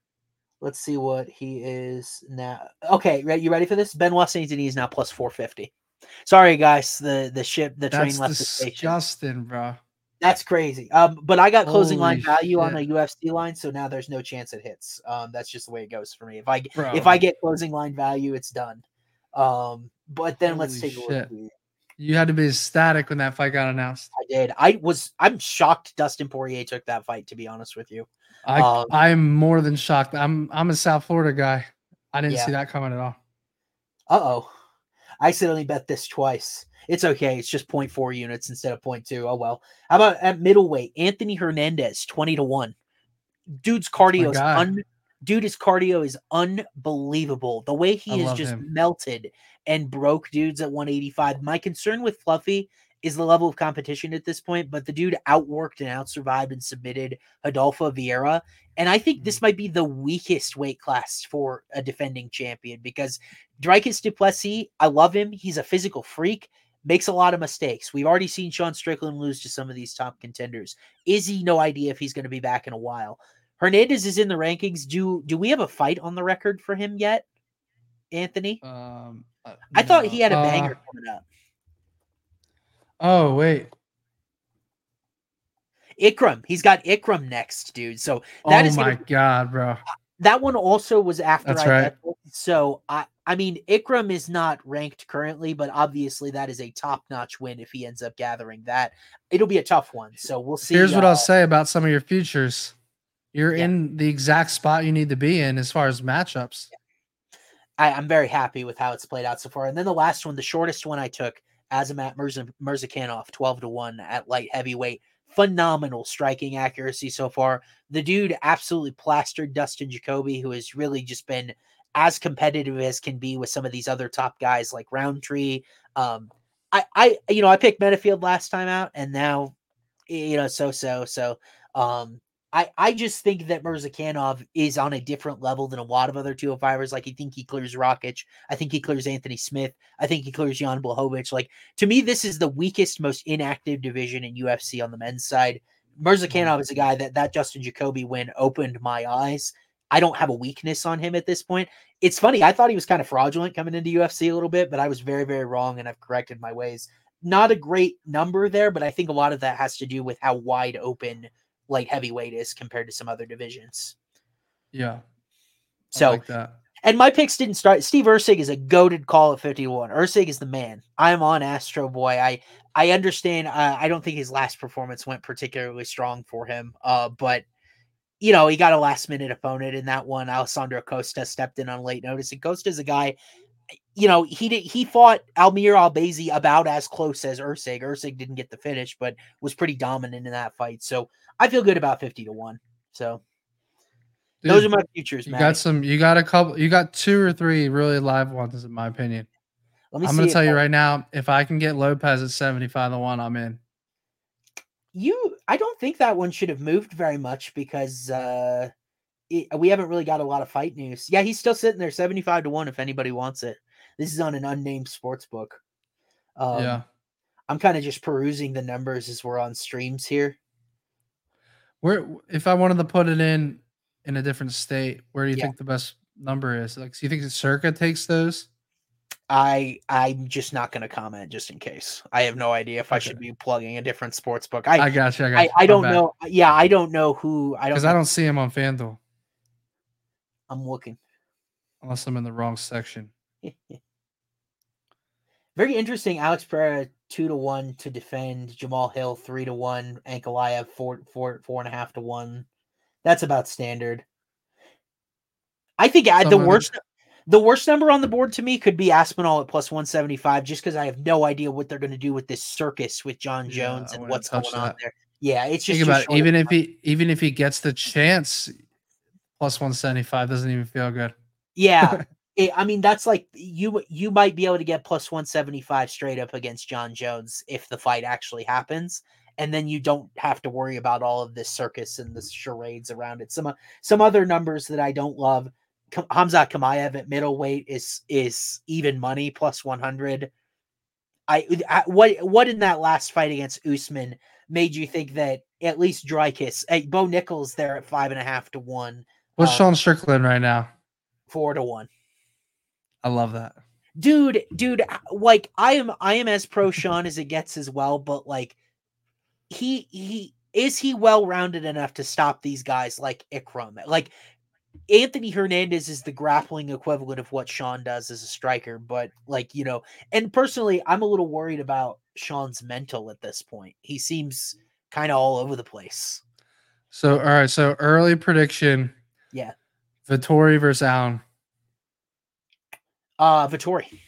Let's see what he is now. Okay, right. You ready for this? Benoit Saint Denis is now plus four fifty. Sorry, guys. The the ship, the train That's left the station. Disgusting, bro. That's crazy. Um, but I got closing Holy line value shit. on the UFC line, so now there's no chance it hits. Um, that's just the way it goes for me. If I Bro. if I get closing line value, it's done. Um, but then Holy let's take a look. You had to be ecstatic when that fight got announced. I did. I was. I'm shocked. Dustin Poirier took that fight. To be honest with you, I um, I'm more than shocked. I'm I'm a South Florida guy. I didn't yeah. see that coming at all. Uh oh, I accidentally bet this twice. It's okay. It's just 0.4 units instead of 0.2. Oh well. How about at middleweight? Anthony Hernandez, 20 to 1. Dude's cardio is un- Dude, his cardio is unbelievable. The way he I has just him. melted and broke dudes at 185. My concern with Fluffy is the level of competition at this point, but the dude outworked and outsurvived and submitted Adolfo Vieira. And I think Mm-hmm. this might be the weakest weight class for a defending champion because Dricus Duplessis, I love him. He's a physical freak, makes a lot of mistakes. We've already seen Sean Strickland lose to some of these top contenders. Izzy, no idea if he's going to be back in a while. Hernandez is in the rankings. Do do we have a fight on the record for him yet, Anthony? Um, uh, I thought he had a uh, banger coming up. Oh wait. Ikram, he's got Ikram next, dude. So that oh is my gonna- god, bro. that one also was after That's I right. bet it. So I I mean Ikram is not ranked currently, but obviously that is a top notch win if he ends up gathering that. It'll be a tough one. So we'll see. Here's what uh, I'll say about some of your futures. You're Yeah. in the exact spot you need to be in as far as matchups. I, I'm very happy with how it's played out so far. And then the last one, the shortest one I took, Azamat Mirza, Murzakanov, 12 to 1 at light heavyweight. Phenomenal striking accuracy so far. The dude absolutely plastered Dustin Jacoby, who has really just been as competitive as can be with some of these other top guys like Rountree. Um, I, I, you know, I picked Metafield last time out, and now, you know, so so so. Um, I, I just think that Murzakanov is on a different level than a lot of other 205ers. Like, I think he clears Rakic. I think he clears Anthony Smith. I think he clears Jan Blachowicz. Like, to me, this is the weakest, most inactive division in UFC on the men's side. Mm-hmm. Murzakanov is a guy that that Justin Jacoby win opened my eyes. I don't have a weakness on him at this point. It's funny. I thought he was kind of fraudulent coming into UFC a little bit, but I was very, very wrong and I've corrected my ways. Not a great number there, but I think a lot of that has to do with how wide open light heavyweight is compared to some other divisions. Yeah. I So, like that. and my picks didn't start. Steve Erceg is a goaded call at 51. Erceg is the man. I'm on Astro Boy. I I understand. Uh, I don't think his last performance went particularly strong for him. Uh, but you know he got a last minute opponent in that one. Alessandro Costa stepped in on late notice, and Costa's a guy. You know he did. He fought Amir Albazi about as close as Erceg. Erceg didn't get the finish, but was pretty dominant in that fight. So I feel good about 50 to one. So those are my futures, you man. got some you got a couple you got two or three really live ones in my opinion. Let me I'm gonna tell you right now, if I can get Lopes at 75 to 1, I'm in. you i don't think that one should have moved very much because uh it, we haven't really got a lot of fight news yeah he's still sitting there 75 to 1 if anybody wants it this is on an unnamed sports book um, yeah. i'm kind of just perusing the numbers as we're on streams here Where if I wanted to put it in in a different state, where do you Yeah. think the best number is? Like, do you think Circa takes those? i i'm just not going to comment just in case i have no idea if i should be plugging a different sports book i I got you. I got I, you. I don't know yeah i don't know who i don't because. I don't see him on FanDuel i'm looking unless I'm in the wrong section. Very interesting. Alex Pereira two to one to defend. Jamahal Hill three to one. Ankalaev four four four and a half to one. That's about standard. I think the worst the worst number on the board to me could be Aspinall at plus one seventy five, just because I have no idea what they're going to do with this circus with Jon Jones I and what's going touch on there. Yeah, it's just Think about it. Even if he even if he gets the chance, plus 175 doesn't even feel good. Yeah. It, I mean, that's like you you might be able to get plus 175 straight up against Jon Jones if the fight actually happens. And then you don't have to worry about all of this circus and the charades around it. Some some other numbers that I don't love. Khamzat Chimaev at middleweight is is even money plus 100. I, I what what in that last fight against Usman made you think that at least Dricus, hey, Bo Nickal there at five and a half to one, What's Um, Sean Strickland right now? four to one. I love that. dude dude uh, like i am i am as pro sean as it gets as well but like he he is he well rounded enough to stop these guys like ikram like anthony hernandez is the grappling equivalent of what sean does as a striker but like you know and personally i'm a little worried about sean's mental at this point he seems kind of all over the place So all right, so early prediction. Yeah. Vettori versus Allen. Uh Vettori.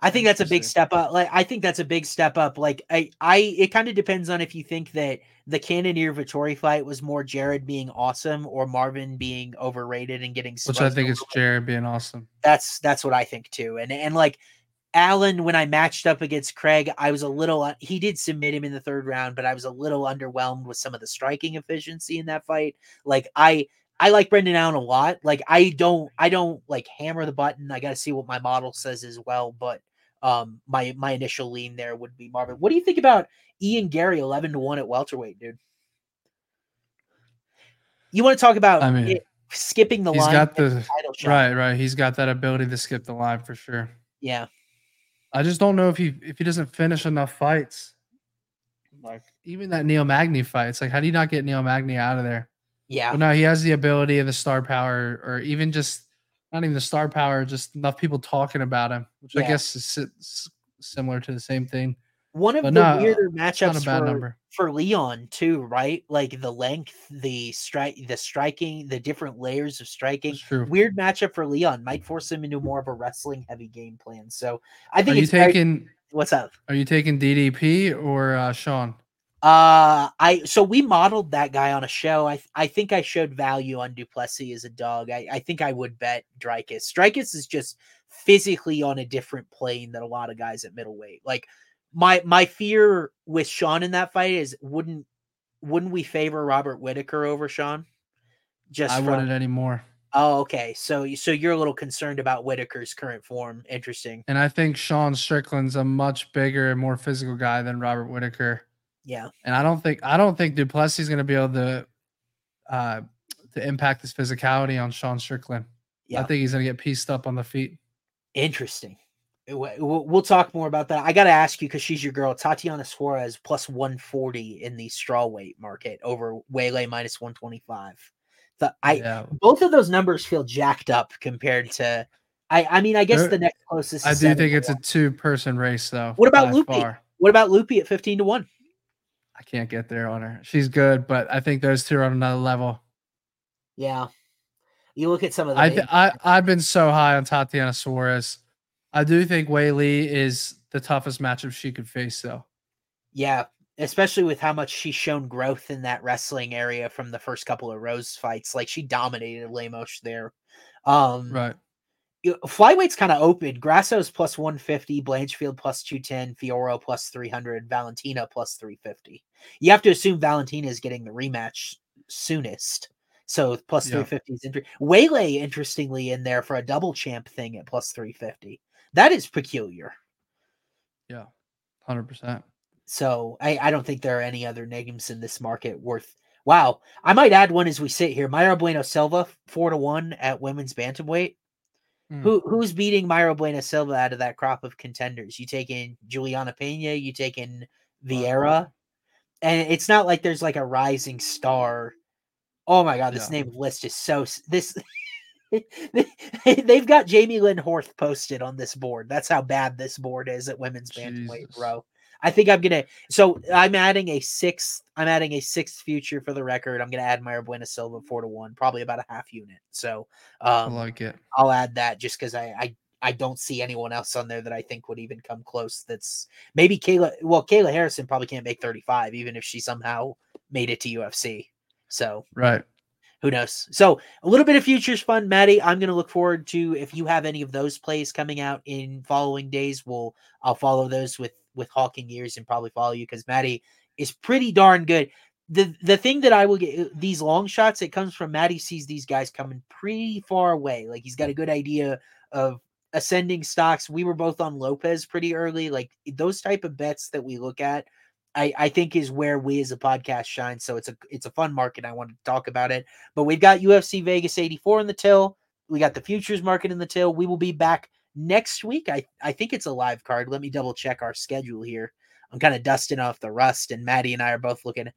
I think that's a big step up. Like I think that's a big step up. Like I, I it kind of depends on if you think that the Cannonier Vettori fight was more Jared being awesome or Marvin being overrated and getting which I think is Jared being awesome. That's that's what I think too. And and like Allen, when I matched up against Craig, I was a little he did submit him in the third round, but I was a little underwhelmed with some of the striking efficiency in that fight. Like I I like Brendan Allen a lot. Like I don't I don't like hammer the button. I got to see what my model says as well, but um my my initial lean there would be Marvin. What do you think about Ian Garry 11 to 1 at welterweight, dude? You want to talk about I mean, it, skipping the he's line? got the right, right. He's got that ability to skip the line for sure. Yeah. I just don't know if he if he doesn't finish enough fights. Like even that Neil Magny fight, it's like how do you not get Neil Magny out of there? Yeah. But no, he has the ability and the star power, or even just not even the star power, just enough people talking about him, which yeah. I guess is similar to the same thing. One of but the no, weirder matchups for, number. for Leon too, right? Like the length, the strike, the striking, the different layers of striking. Weird matchup for Leon might force him into more of a wrestling heavy game plan. So I think are you taking very, what's up? Are you taking DDP or uh, Sean? Uh, I so we modeled that guy on a show. I I think I showed value on Duplessis as a dog. I, I think I would bet Dricus. Dricus is just physically on a different plane than a lot of guys at middleweight. Like my my fear with Sean in that fight is wouldn't wouldn't we favor Robert Whitaker over Sean? Just I from, wouldn't anymore. Oh, okay. So so you're a little concerned about Whitaker's current form. Interesting. And I think Sean Strickland's a much bigger and more physical guy than Robert Whitaker. Yeah. And I don't think I don't think Du Plessis is going to be able to uh to impact his physicality on Sean Strickland. Yeah. I think he's going to get pieced up on the feet. Interesting. We'll talk more about that. I got to ask you because she's your girl, Tatiana Suarez plus 140 in the straw weight market over Weili minus 125. The, I yeah. both of those numbers feel jacked up compared to. I I mean I guess the next closest. I do think it's one. a two person race though. What about Loopy? Far. What about Loopy at 15 to one? I can't get there on her. She's good, but I think those two are on another level. Yeah. You look at some of the. I, th- I I've been so high on Tatiana Suarez. I do think Weili is the toughest matchup she could face, though. Yeah, especially with how much she's shown growth in that wrestling area from the first couple of Rose fights. Like she dominated Lemos there. Um, right. Flyweight's kind of open. Grasso's plus 150, Blanchfield plus 210, Fiorot plus 300, Valentina plus 350. You have to assume Valentina is getting the rematch soonest. So plus yeah. 350 is interesting. Weili, interestingly, in there for a double champ thing at plus 350. That is peculiar. Yeah, 100%. So I, I don't think there are any other names in this market worth. Wow. I might add one as we sit here. Mayra Bueno Silva, four to one at women's bantamweight. Mm. Who who's beating Mayra Bueno Silva out of that crop of contenders? You take in Juliana Pena, you take in Vieira, and it's not like there's like a rising star. Oh my god, this yeah. name list is so this. they've got Jamey-Lyn Horth posted on this board. That's how bad this board is at women's bantamweight, bro. I think I'm gonna. So I'm adding a sixth. I'm adding a sixth future for the record. I'm gonna add Mayra Bueno Silva four to one, probably about a half unit. So um, I like it. I'll add that just because I, I I don't see anyone else on there that I think would even come close. That's maybe Kayla. Well, Kayla Harrison probably can't make 35, even if she somehow made it to UFC. So right. Who knows? So a little bit of futures fun, Matty. I'm gonna look forward to if you have any of those plays coming out in following days. We'll I'll follow those with with hawking ears and probably follow you because Matty is pretty darn good. The the thing that I will get uh, these long shots, it comes from Matty sees these guys coming pretty far away. Like he's got a good idea of ascending stocks. We were both on Lopes pretty early. Like those type of bets that we look at, I, I think is where we as a podcast shine. So it's a it's a fun market. I wanted to talk about it. But we've got UFC Vegas 84 in the till. We got the futures market in the till. We will be back next week. I, I think it's a live card. Let me double check our schedule here. I'm kind of dusting off the rust, and Matty and I are both looking.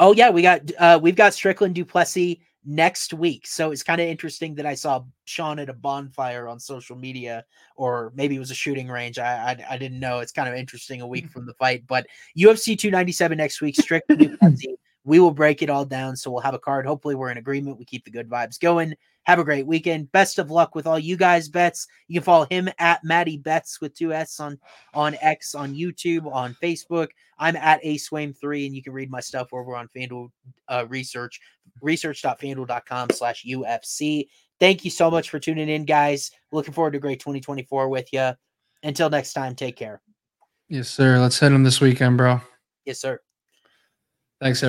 Oh yeah, we got uh we've got Strickland Duplessis next week. So it's kind of interesting that I saw Sean at a bonfire on social media, or maybe it was a shooting range. I I, I didn't know. It's kind of interesting a week from the fight, but UFC 297 next week. Strickland Du Plessis. We will break it all down. So we'll have a card. Hopefully, we're in agreement. We keep the good vibes going. Have a great weekend. Best of luck with all you guys bets. You can follow him at Matty Bets with two S on on X, on YouTube, on Facebook. I'm at ASwaim3, and you can read my stuff over on FanDuel uh, Research, research.fanduel.com slash UFC. Thank you so much for tuning in, guys. Looking forward to a great 2024 with you. Until next time, take care. Yes, sir. Let's hit him this weekend, bro. Yes, sir. Thanks, everyone.